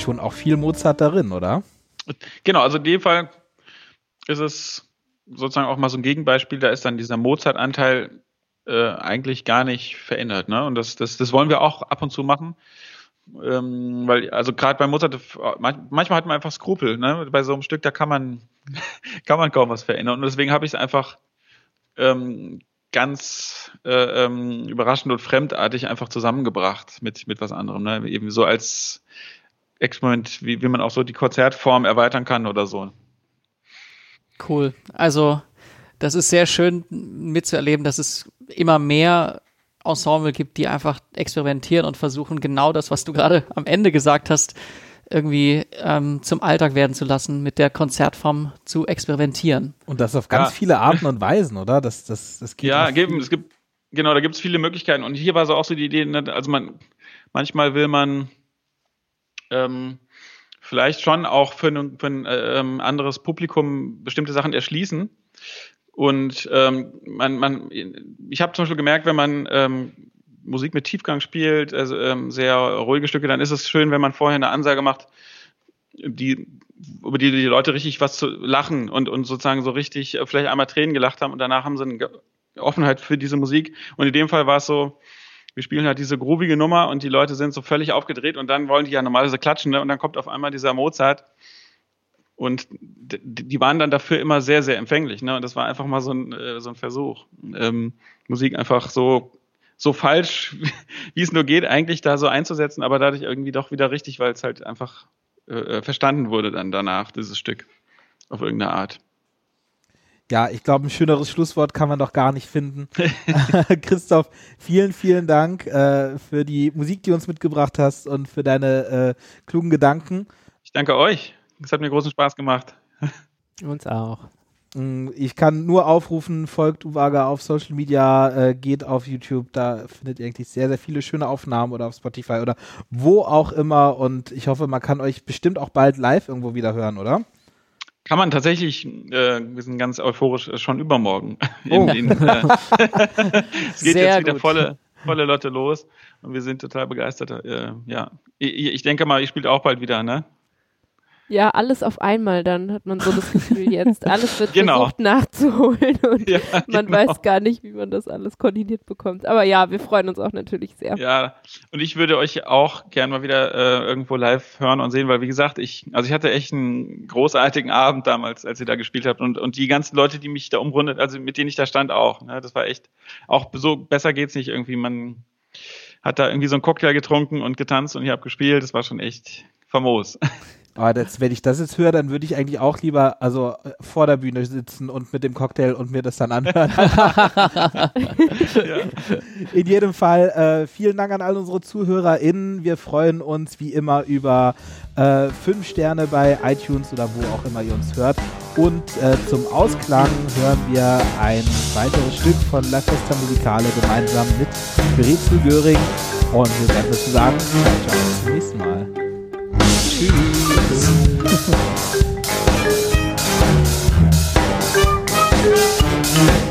Schon auch viel Mozart darin, oder? Genau, also in dem Fall ist es sozusagen auch mal so ein Gegenbeispiel, da ist dann dieser Mozart-Anteil äh, eigentlich gar nicht verändert. Ne? Und das, das, das wollen wir auch ab und zu machen. Ähm, weil, also gerade bei Mozart, manchmal hat man einfach Skrupel, ne? Bei so einem Stück, da kann man, kann man kaum was verändern. Und deswegen habe ich es einfach ähm, ganz äh, ähm, überraschend und fremdartig einfach zusammengebracht mit, mit was anderem. Ne? Eben so als Experiment, wie, wie man auch so die Konzertform erweitern kann oder so. Cool. Also, das ist sehr schön mitzuerleben, dass es immer mehr Ensemble gibt, die einfach experimentieren und versuchen, genau das, was du gerade am Ende gesagt hast, irgendwie ähm, zum Alltag werden zu lassen, mit der Konzertform zu experimentieren. Und das auf ganz ja. viele Arten und Weisen, oder? Das, das, das geht ja, geben, es gibt, genau, da gibt es viele Möglichkeiten. Und hier war so auch so die Idee, ne, also man, manchmal will man ähm, vielleicht schon auch für ein, für ein ähm, anderes Publikum bestimmte Sachen erschließen. Und ähm, man, man, ich habe zum Beispiel gemerkt, wenn man ähm, Musik mit Tiefgang spielt, also ähm, sehr ruhige Stücke, dann ist es schön, wenn man vorher eine Ansage macht, die, über die die Leute richtig was zu lachen und, und sozusagen so richtig äh, vielleicht einmal Tränen gelacht haben und danach haben sie eine Offenheit für diese Musik. Und in dem Fall war es so, wir spielen halt diese groovige Nummer und die Leute sind so völlig aufgedreht und dann wollen die ja normalerweise klatschen ne? und dann kommt auf einmal dieser Mozart und die waren dann dafür immer sehr, sehr empfänglich. Ne? Und das war einfach mal so ein, äh, so ein Versuch, ähm, Musik einfach so so falsch, wie es nur geht, eigentlich da so einzusetzen, aber dadurch irgendwie doch wieder richtig, weil es halt einfach äh, äh, verstanden wurde dann danach, dieses Stück, auf irgendeine Art. Ja, ich glaube, ein schöneres Schlusswort kann man doch gar nicht finden. Christoph, vielen, vielen Dank äh, für die Musik, die du uns mitgebracht hast und für deine äh, klugen Gedanken. Ich danke euch. Es hat mir großen Spaß gemacht. Uns auch. Mm, ich kann nur aufrufen, folgt Uwaga auf Social Media, äh, geht auf YouTube, da findet ihr eigentlich sehr, sehr viele schöne Aufnahmen oder auf Spotify oder wo auch immer und ich hoffe, man kann euch bestimmt auch bald live irgendwo wieder hören, oder? Kann man tatsächlich, äh, wir sind ganz euphorisch, äh, schon übermorgen. Oh. In, äh, es geht sehr jetzt wieder volle, volle Lotte los und wir sind total begeistert. Äh, ja, ich, ich denke mal, ich spiele auch bald wieder, ne? Ja, alles auf einmal dann hat man so das Gefühl jetzt. Alles wird genau. versucht nachzuholen und ja, man genau. weiß gar nicht, wie man das alles koordiniert bekommt. Aber ja, wir freuen uns auch natürlich sehr. Ja, und ich würde euch auch gern mal wieder äh, irgendwo live hören und sehen, weil wie gesagt, ich, also ich hatte echt einen großartigen Abend damals, als ihr da gespielt habt und, und die ganzen Leute, die mich da umrundet, also mit denen ich da stand auch. Ne, das war echt, auch so besser geht's nicht irgendwie. Man hat da irgendwie so einen Cocktail getrunken und getanzt und ich habe gespielt. Das war schon echt famos. Aber das, wenn ich das jetzt höre, dann würde ich eigentlich auch lieber also äh, vor der Bühne sitzen und mit dem Cocktail und mir das dann anhören. In jedem Fall äh, vielen Dank an all unsere ZuhörerInnen. Wir freuen uns wie immer über äh, fünf Sterne bei iTunes oder wo auch immer ihr uns hört. Und äh, zum Ausklang hören wir ein weiteres Stück von La Festa Musicale gemeinsam mit Gretel Göring. Und wir werden dazu sagen, ciao, ciao, bis zum nächsten Mal. Tschüss. Thank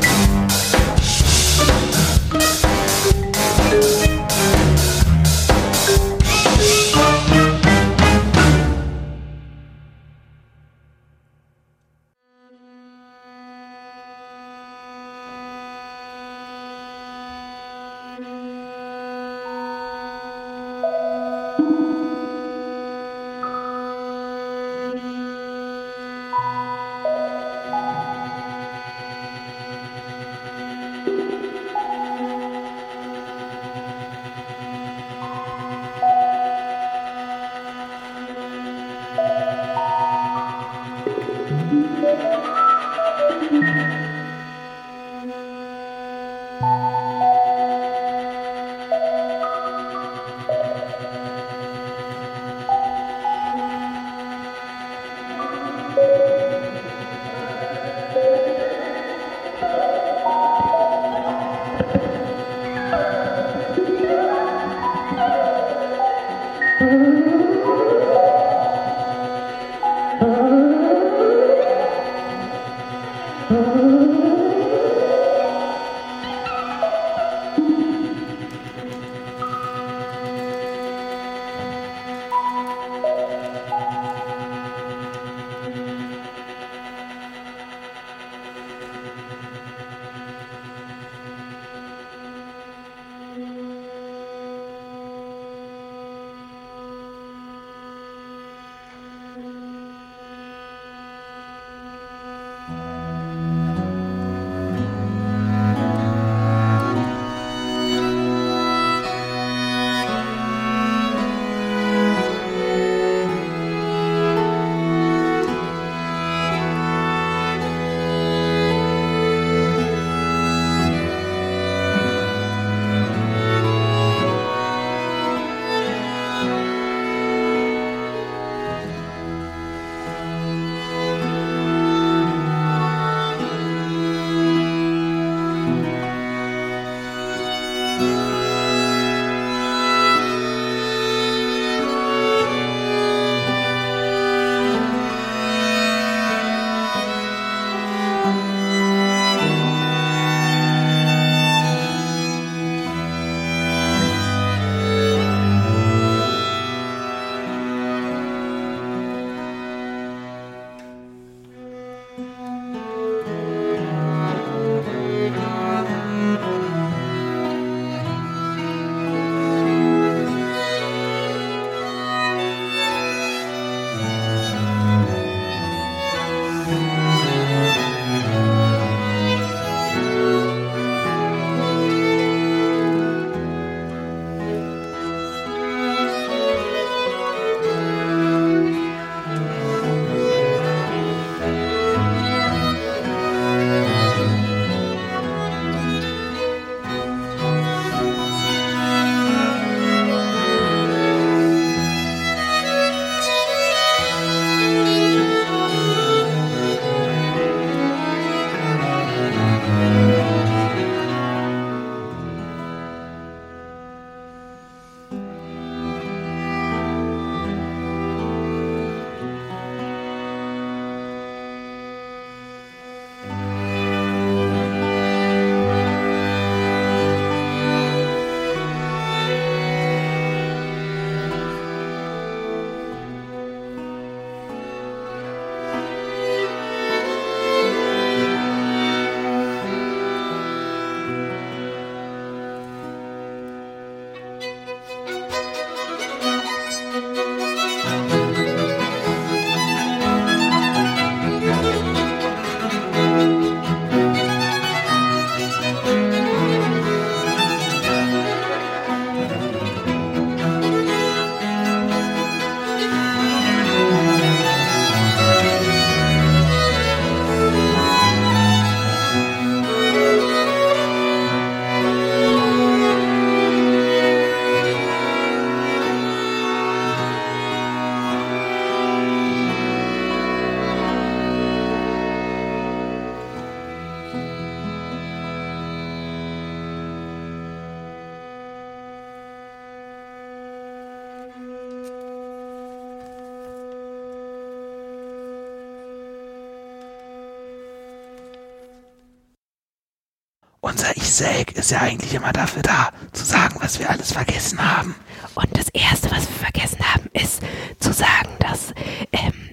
unser Ich-Selk ist ja eigentlich immer dafür da, zu sagen, was wir alles vergessen haben. Und das Erste, was wir vergessen haben, ist zu sagen, dass, ähm,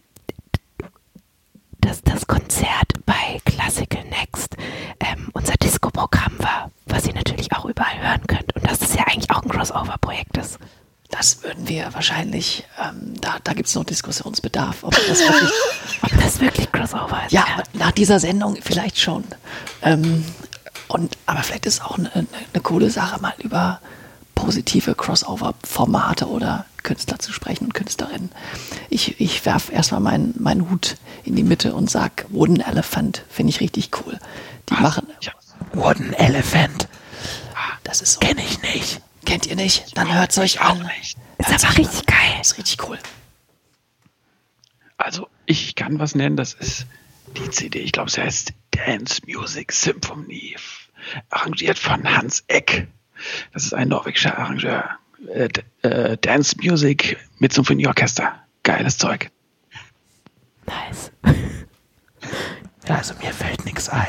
dass das Konzert bei Classical Next ähm, unser Disco-Programm war, was ihr natürlich auch überall hören könnt. Und dass das ja eigentlich auch ein Crossover-Projekt ist. Das würden wir wahrscheinlich, ähm, da, da gibt es noch Diskussionsbedarf, ob das wirklich, Ob das wirklich Crossover ist. ja, nach dieser Sendung vielleicht schon. Ähm, und, aber vielleicht ist auch eine, eine, eine coole Sache, mal über positive Crossover-Formate oder Künstler zu sprechen und Künstlerinnen. Ich, ich werfe erstmal meinen meinen Hut in die Mitte und sag Wooden Elephant, finde ich richtig cool. Die machen, Wooden Elephant. das ist so. Kenn ich nicht. Kennt ihr nicht? Dann hört's euch an. Ist aber richtig geil. Ist richtig cool. Also, ich kann was nennen, das ist die CD, ich glaube, sie heißt Dance Music Symphony, arrangiert von Hans Eck. Das ist ein norwegischer Arrangeur. Äh, äh, Dance Music mit Symphonieorchester. Geiles Zeug. Nice. Ja, also mir fällt nichts ein.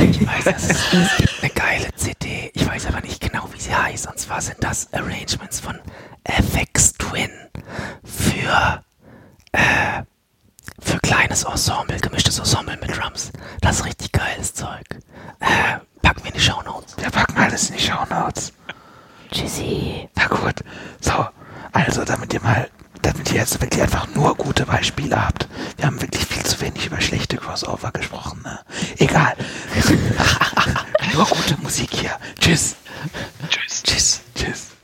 Ich weiß, es, ist, es gibt eine geile CD. Ich weiß aber nicht genau, wie sie heißt. Und zwar sind das Arrangements von FX Twin für, äh, für kleines Ensemble, gemischtes Ensemble mit Drums. Das ist richtig geiles Zeug. Äh, packen wir in die Show Notes. Wir packen alles in die Shownotes. Tschüssi. Na gut. So, also damit ihr mal, damit ihr jetzt wirklich einfach nur gute Beispiele habt. Wir haben wirklich viel zu wenig über schlechte Crossover gesprochen. Ne? Egal. nur gute Musik hier. Tschüss. Tschüss. Tschüss.